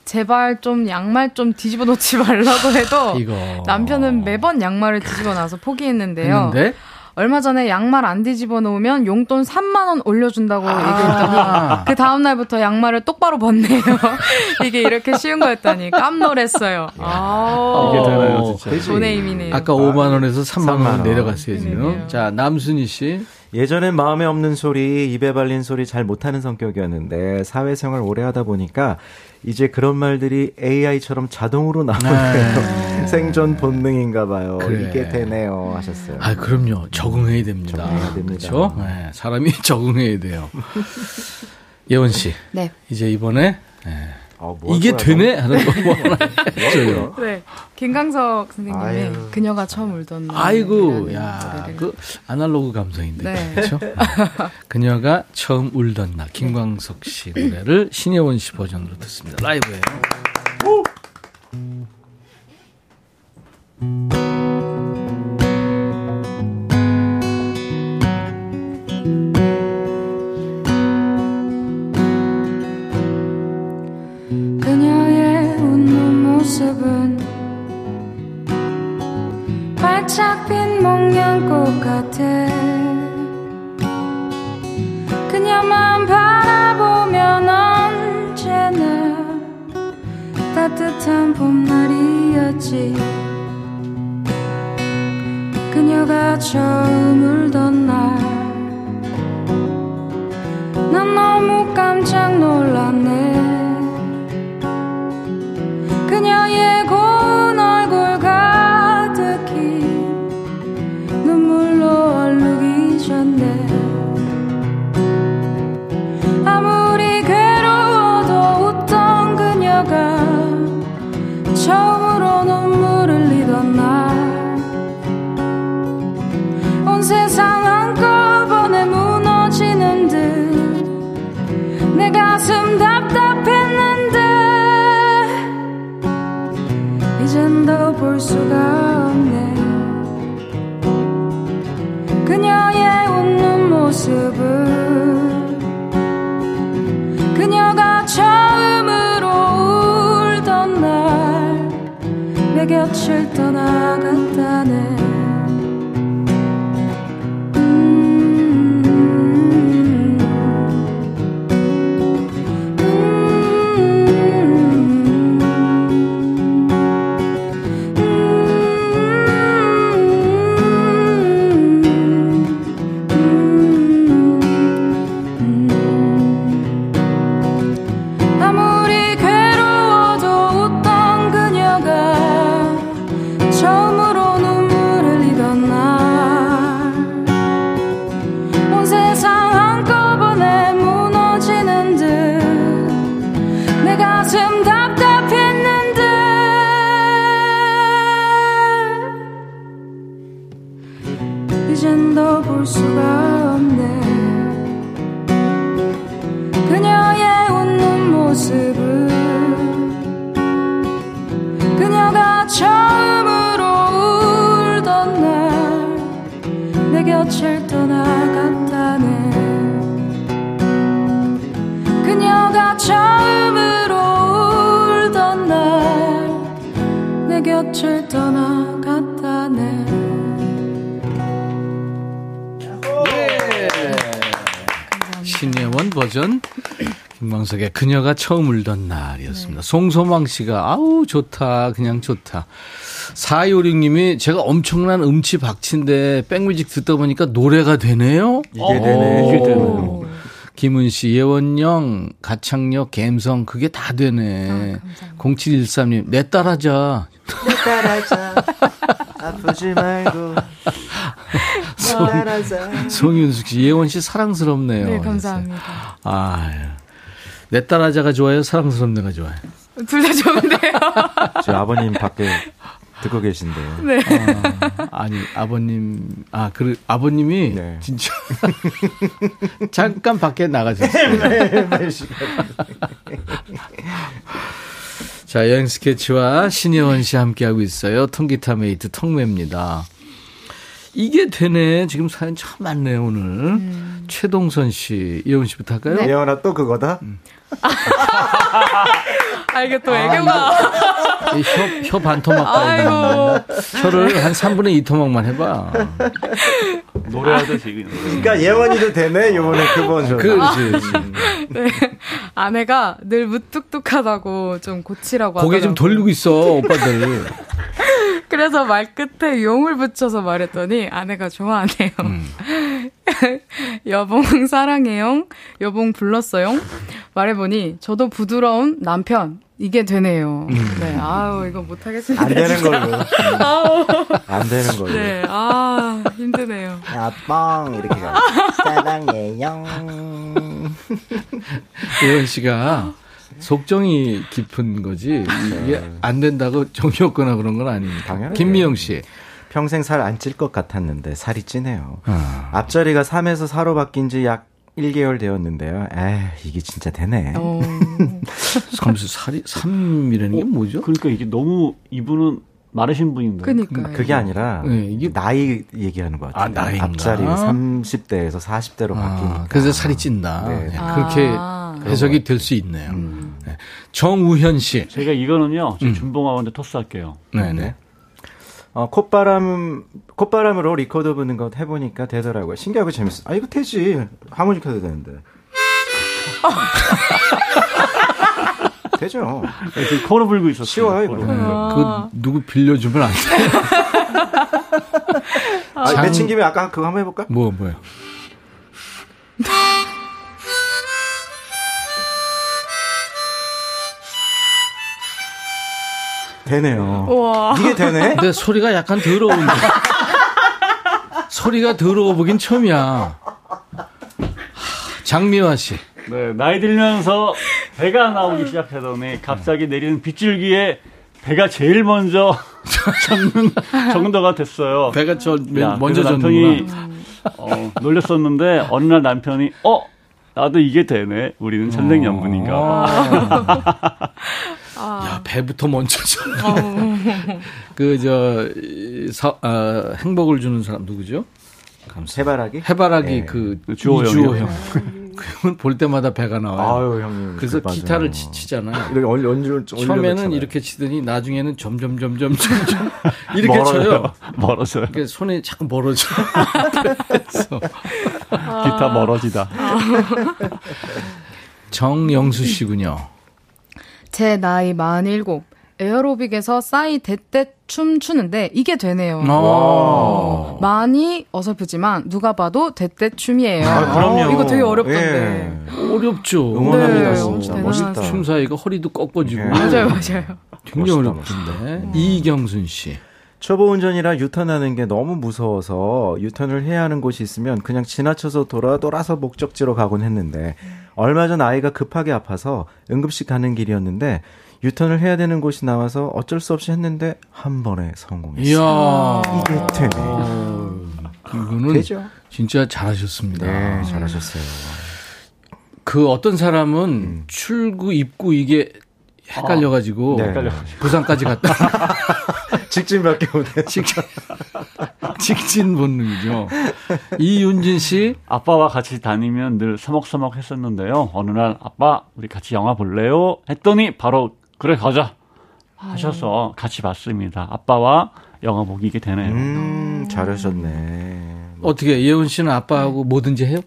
제발 좀 양말 좀 뒤집어 놓지 말라고 해도 이거. 남편은 매번 양말을 뒤집어 놔서 포기했는데요. 했는데? 얼마 전에 양말 안 뒤집어 놓으면 용돈 3만 원 올려준다고 아. 얘기했더니 그 다음 날부터 양말을 똑바로 벗네요. 이게 이렇게 쉬운 거였다니 깜놀했어요. 아, 이게 되나요, 진짜? 돈의 힘이네요. 아까 5만 원에서 3만 3만 원 원. 내려갔어요, 지금. 그러네요. 자, 남순희 씨. 예전엔 마음에 없는 소리, 입에 발린 소리 잘 못하는 성격이었는데 사회생활 오래 하다 보니까 이제 그런 말들이 AI처럼 자동으로 나오네요. 생존 본능인가 봐요. 그래. 이게 되네요. 하셨어요. 아, 그럼요. 적응해야 됩니다. 적응해야 됩니다. 그렇죠? 네, 사람이 적응해야 돼요. 예원 씨. 네. 이제 이번에 네. 어, 뭐 이게 되네 하는 거 하나 해줘요. 네. 김강석 선생님의 아유. 그녀가 처음 울던 날. 아이고, 야, 그 아날로그 감성인데, 네. 그렇죠? 그녀가 처음 울던 날, 김광석 씨 노래를 신혜원 씨 버전으로 듣습니다. 라이브예요. 활짝 핀 목련꽃 같아 그녀만 바라보면 언제나 따뜻한 봄날이었지. 그녀가 처음 울던 곁을 떠나갔다네 그녀가 처음으로 울던 날 내 곁을 떠나갔다네 신예원 버전 김광석의 그녀가 처음 울던 날이었습니다. 송소망 씨가 아우 좋다 그냥 좋다. 4256님이 제가 엄청난 음치 박치인데 백뮤직 듣다 보니까 노래가 되네요. 이게 되네. 이게 되네요. 김은 씨, 예원영, 가창력, 갬성 그게 다 되네. 0713님 내 딸하자. 따라자 아프지 말고 따라자 송윤숙 씨, 예원 씨 사랑스럽네요. 네, 감사합니다. 아, 내 딸하자가 좋아요, 사랑스럽네가 좋아요. 둘 다 좋은데요. 저 아버님 밖에 듣고 계신데요. 네. 아, 아니 아버님 아 그 아버님이 네. 진짜 잠깐 밖에 나가셨어요. 자 여행 스케치와 신예원 씨 함께하고 있어요. 통기타 메이트 통매입니다. 이게 되네. 지금 사연 참 많네요 오늘. 최동선 씨, 이혜원 씨부터 할까요? 예원아 또 그거다? 아, 이게 또 애교가. 이 혀, 혀 반 토막 깔고 혀를 한 3분의 2 토막만 해봐. 노래하듯이. 그러니까 예원이도 되네 요번에 그 버전 그렇지. 네. 아내가 늘 무뚝뚝하다고 좀 고치라고 고개 좀 하더라고요. 돌리고 있어 오빠들. 그래서 말 끝에 용을 붙여서 말했더니 아내가 좋아하네요. 여봉 사랑해요. 여봉 불렀어요. 말해보니 저도 부드러운 남편 이게 되네요. 네, 아우 이거 못하겠습니다. 안 되는. 걸로 안 되는 걸로 네, 아 힘드네요. 아빵 이렇게 가 사랑해요 예원 씨가 속정이 깊은 거지 이게 안 된다고 정이 없거나 그런 건 아닙니다. 당연하죠. 김미영 씨. 평생 살 안 찔 것 같았는데 살이 찌네요 아. 앞자리가 3에서 4로 바뀐 지약 1개월 되었는데요 에휴 이게 진짜 되네 어, 삼수 살이 3이라는 게 뭐죠? 그러니까 이게 너무 이분은 마르신 분인데. 그니까요. 그게 아니라 네, 이게- 나이 얘기하는 것 같아요. 아, 나이인가? 앞자리가 30대에서 40대로 아, 바뀌니까. 그래서 살이 찐다. 네. 네, 그렇게 아. 해석이 될 수 있네요. 네. 정우현 씨. 제가 이거는요, 저 음. 준봉아한테 토스할게요. 네네. 어, 콧바람, 콧바람으로 리코더 부는 거 해보니까 되더라고요. 신기하고 재밌어. 아, 이거 되지. 하모니카 도 되는데. 되죠. 지금 코로 불고 있었어요. 쉬워요, 이거. 코로. 그 누구 빌려주면 안 돼. 아, 장- 맺힌 김에 아까 그거 한번 해볼까? 뭐 뭐요? 되네요. 우와. 이게 되네? 근데 소리가 약간 더러운데. 소리가 더러워 보긴 처음이야. 하, 장미화 씨. 네, 나이 들면서 배가 나오기 시작하더니 갑자기 내리는 빗줄기에 배가 제일 먼저 젖는 정도가 됐어요. 배가 저 야, 먼저. 남편이 어, 놀렸었는데 어느 날 남편이 어 나도 이게 되네. 우리는 천생 연분인가. 야, 배부터 먼저 져. 그, 저, 이 사- 아, 행복을 주는 사람 누구죠? 해바라기? 해바라기 네. 그, 주호. 형. 그분 볼 때마다 배가 나와요. 아유, 형님. 그래서 맞아요. 기타를 치, 치잖아요. 이렇게 얼, 언제, 처음에는 이렇게 치더니 나중에는 점점, 점점, 점점 이렇게 멀어요. 쳐요. 멀어져요. 그러니까 손이 자꾸 멀어져. 기타 멀어지다. 정영수 씨군요. 제 나이 47. 에어로빅에서 싸이 대때 춤 추는데 이게 되네요. 어. 많이 어설프지만 누가 봐도 대때 춤이에요. 아, 그럼요. 이거 되게 어렵던데. 예. 어렵죠. 응원합니다, 네, 진짜. 멋있다. 춤 사이가 허리도 꺾어지고. 예. 맞아요, 맞아요. 굉장히 어렵던데. 이경순 씨. 초보 운전이라 유턴하는 게 너무 무서워서 유턴을 해야 하는 곳이 있으면 그냥 지나쳐서 돌아 돌아서 목적지로 가곤 했는데 얼마 전 아이가 급하게 아파서 응급실 가는 길이었는데 유턴을 해야 되는 곳이 나와서 어쩔 수 없이 했는데 한 번에 성공했어요. 이야. 이게 되네. 이거는 되죠? 진짜 잘하셨습니다. 네, 잘하셨어요. 그 어떤 사람은 출구 입구 이게 헷갈려가지고 네. 부산까지 갔다 직진밖에 못해. 직진, 직진 본능이죠. 이윤진 씨, 아빠와 같이 다니면 늘 서먹서먹 했었는데요. 어느 날 아빠 우리 같이 영화 볼래요? 했더니 바로 그래 가자 하셔서 같이 봤습니다. 아빠와 영화 보기게 되네요. 음, 잘하셨네. 어떻게 예원 씨는 아빠하고 뭐든지 해요?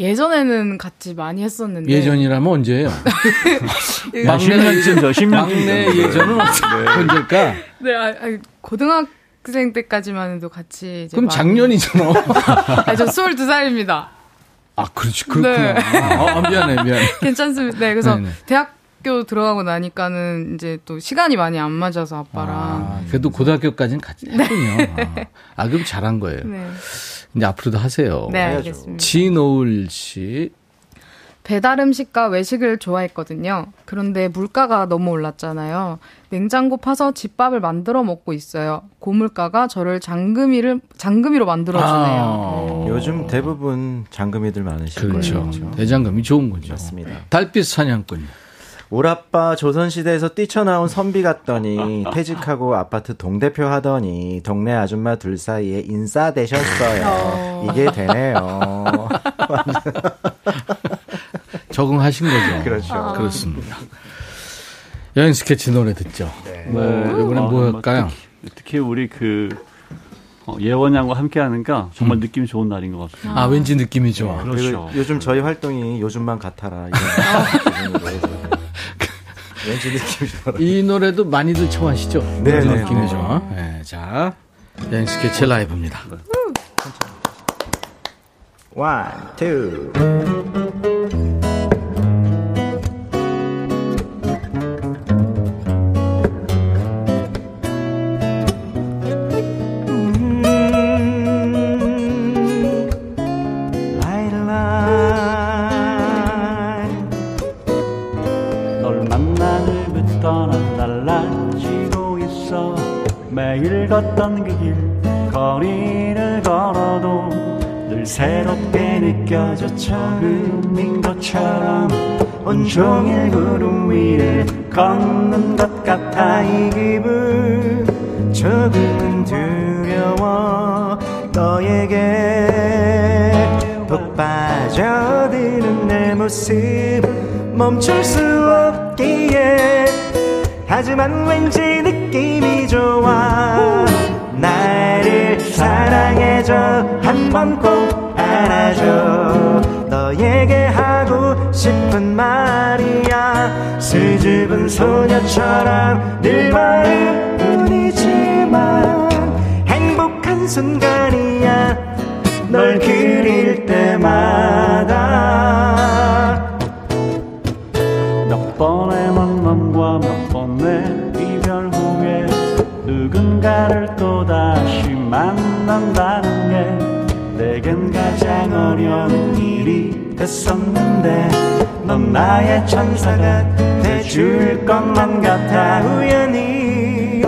예전에는 같이 많이 했었는데. 예전이라면 언제예요? 한 10년쯤 더, 10년 막내 예전은 언제일까? 네, 아, 아, 고등학생 때까지만 해도 같이. 이제 그럼 많이- 작년이잖아. 아, 저 22살입니다. 아, 그렇지, 그렇구나. 네. 아, 미안해, 미안해. 괜찮습니다. 네, 그래서 네네. 대학 교 들어가고 나니까는 이제 또 시간이 많이 안 맞아서 아빠랑. 아, 그래도 고등학교까지는 같이 했군요. 아, 아, 그럼 잘한 거예요. 네. 이제 앞으로도 하세요. 네, 알겠습니다. 진오을 씨. 배달 음식과 외식을 좋아했거든요. 그런데 물가가 너무 올랐잖아요. 냉장고 파서 집밥을 만들어 먹고 있어요. 고물가가 저를 장금이를 장금이로 만들어 주네요. 아, 요즘 대부분 장금이들 많으실 그렇죠. 거예요. 대장금이 좋은 거죠. 맞습니다. 달빛 사냥꾼. 우라빠 조선시대에서 뛰쳐나온 선비 같더니 퇴직하고 아파트 동대표 하더니 동네 아줌마 둘 사이에 인싸되셨어요. 이게 되네요. 적응하신 거죠. 그렇죠. 그렇습니다. 여행 스케치 노래 듣죠. 네. 이번엔 아, 뭐할까요? 특히, 특히 우리 그 어, 예원 양과 함께 하니까 정말 느낌이 좋은 날인 것 같습니다. 아, 왠지 느낌이 좋아. 그렇죠. 그리고 요즘 저희 활동이 요즘만 같아라. 이런 해서 왠지 느낌이. 이 노래도 많이들 좋아하시죠? 네, 네, 느낌이 네. 좋아. 네, 자, 여행 스케치 라이브입니다. 원, 투. 새롭게 느껴져 처음인 것처럼 온종일 구름 위를 걷는 것 같아 이 기분. 조금은 두려워 너에게 푹 빠져드는 내 모습 멈출 수 없기에. 하지만 왠지 느낌이 좋아 나를 사랑해줘. 한 번 꼭 안아줘. 너에게 하고 싶은 말이야. 수줍은 소녀처럼 늘 마음뿐이지만 행복한 순간이야. 널 그릴 때마다. 몇 번의 만남과 몇 번의 이별 후에 누군가를 또다시 만난다는 게 내겐 가장 어려운 일이 됐었는데 넌 나의 천사가 돼줄 것만 같아. 우연히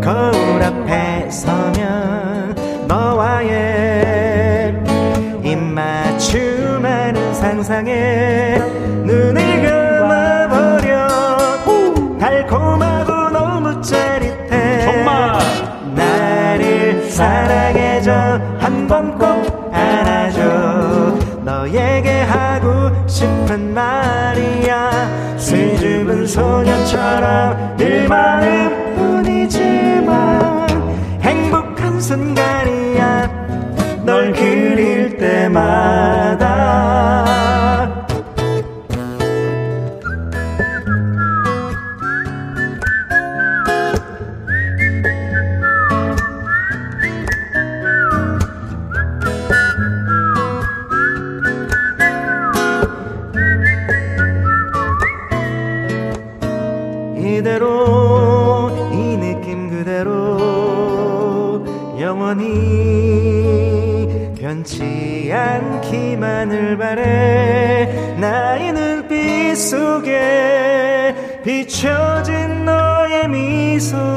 거울 앞에 서면 너와의 입맞춤하는 상상에 소녀처럼 늘 마음뿐이지만 행복한 순간이야. 널 그릴 때마다 않기만을 바래 나의 눈빛 속에 비춰진 너의 미소처럼.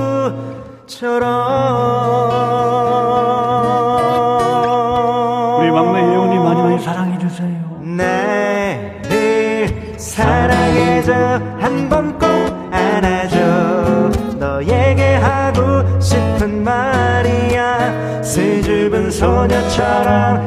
우리 막내 예원이 많이 많이 사랑해 주세요. 나를 사랑해줘. 한 번 꼭 안아줘. 너에게 하고 싶은 말이야. 수줍은 소녀처럼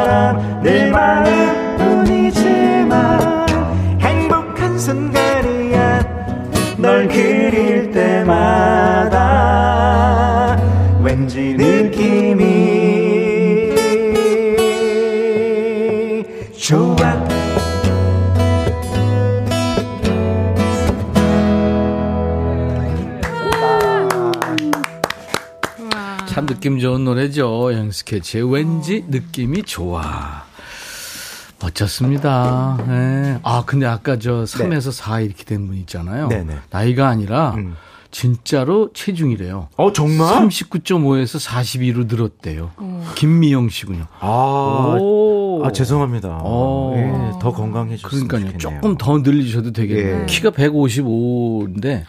소녀처럼 늘 마음뿐이지만 행복한 순간이야 널 그릴 때마다 왠지 느낌 노래죠. 영스케치의 왠지 느낌이 좋아. 멋졌습니다. 예. 아, 근데 아까 저 3에서 4 이렇게 된 분 있잖아요. 네네. 나이가 아니라 음. 진짜로 체중이래요. 어 정말? 39.5에서 42로 늘었대요. 김미영 씨군요. 아, 오. 아 죄송합니다. 오. 예, 더 건강해졌으면 그러니까요. 좋겠네요. 조금 더 늘리셔도 되겠네요. 예. 키가 155인데,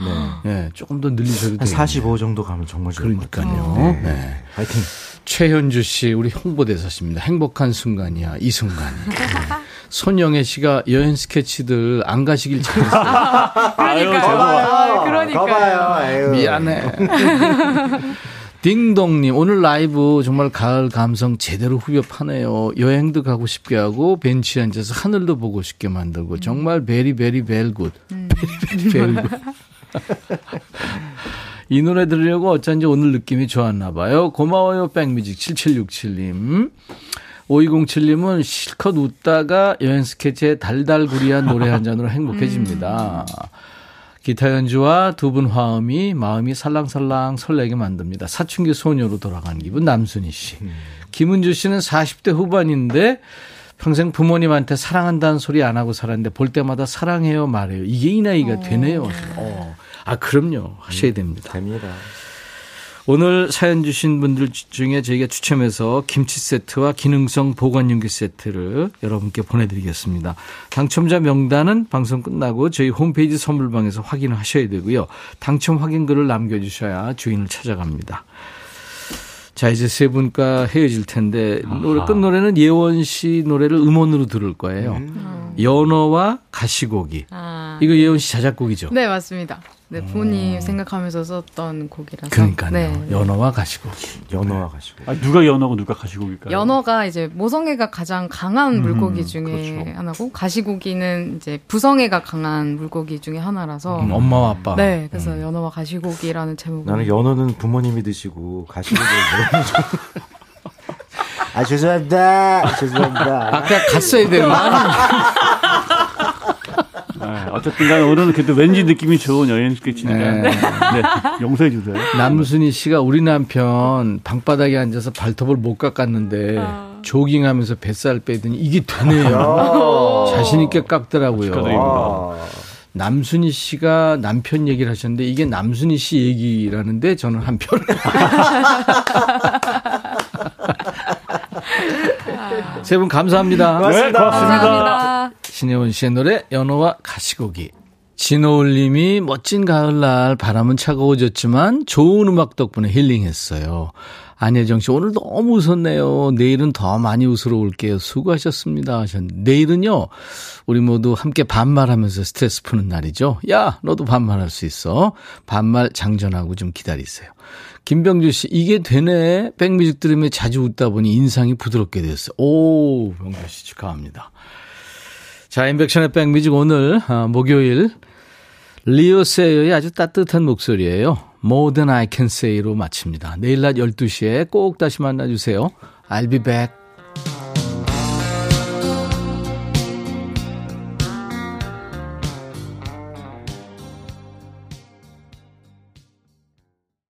예, 조금 더 늘리셔도 한 되겠네요. 45 정도 가면 정말 좋을 것 같아요. 그러니까요. 네. 파이팅. 최현주 씨, 우리 홍보대사십니다. 행복한 순간이야, 이 순간. 네. 손영애 씨가 여행 스케치들 안 가시길 잘했어요. 그러니까요. 그러니까요. 미안해. 딩동님, 오늘 라이브 정말 가을 감성 제대로 후벼 파네요. 여행도 가고 싶게 하고, 벤치에 앉아서 하늘도 보고 싶게 만들고, 정말 very, very, very good. very, very, very good. 이 노래 들으려고 어쩐지 오늘 느낌이 좋았나 봐요. 고마워요, 백뮤직 7767님. 5207님은 실컷 웃다가 여행 스케치에 달달구리한 노래 한 잔으로 행복해집니다. 기타 연주와 두 분 화음이 마음이 살랑살랑 설레게 만듭니다. 사춘기 소녀로 돌아가는 기분 남순희 씨. 김은주 씨는 40대 후반인데 평생 부모님한테 사랑한다는 소리 안 하고 살았는데 볼 때마다 사랑해요 말해요. 이게 이 나이가 되네요. 어. 아 그럼요 하셔야 됩니다. 됩니다. 오늘 사연 주신 분들 중에 저희가 추첨해서 김치 세트와 기능성 보관용기 세트를 여러분께 보내드리겠습니다. 당첨자 명단은 방송 끝나고 저희 홈페이지 선물방에서 확인을 하셔야 되고요. 당첨 확인글을 남겨주셔야 주인을 찾아갑니다. 자, 이제 세 분과 헤어질 텐데, 노래, 끝 노래는 예원 씨 노래를 음원으로 들을 거예요. 연어와 가시고기. 아, 이거 예원 씨 자작곡이죠? 네 맞습니다. 네 부모님 생각하면서 썼던 곡이라서. 그러니까요. 네. 연어와 가시고기. 연어와 가시고. 아, 누가 연어고 누가 가시고기일까요? 연어가 이제 모성애가 가장 강한 물고기 중에 그렇죠. 하나고 가시고기는 이제 부성애가 강한 물고기 중에 하나라서 음, 엄마와 아빠. 네 그래서 연어와 가시고기라는 제목을 나는 연어는 부모님이 드시고 줄. 아 죄송합니다. 죄송합니다. 아까 갔어야 되는 네, 어쨌든 간에 오늘은 그래도 왠지 느낌이 좋은 여행 스케치니까 네. 네. 용서해 주세요. 남순희 씨가 우리 남편 방바닥에 앉아서 발톱을 못 깎았는데 조깅하면서 뱃살 빼더니 이게 되네요. 자신 있게 깎더라고요. 아, 남순희 씨가 남편 얘기를 하셨는데 이게 남순희 씨 얘기라는데 저는 한 편. 세분 감사합니다. 네, 고맙습니다. 감사합니다. 신혜원 씨의 노래 연어와 가시고기. 진호울님이 멋진 가을날 바람은 차가워졌지만 좋은 음악 덕분에 힐링했어요. 안혜정 씨 오늘 너무 웃었네요. 내일은 더 많이 웃으러 올게요. 수고하셨습니다. 하셨는데 내일은요 우리 모두 함께 반말하면서 스트레스 푸는 날이죠. 야 너도 반말할 수 있어. 반말 장전하고 좀 기다리세요. 김병주 씨 이게 되네. 백뮤직 들으며 자주 웃다 보니 인상이 부드럽게 됐어요. 오 병주 씨 축하합니다. 자, 인백션의 백뮤직 오늘 아, 목요일 리오 세이어의 아주 따뜻한 목소리예요. More than I can say로 마칩니다. 내일 낮 12시에 꼭 다시 만나주세요. I'll be back.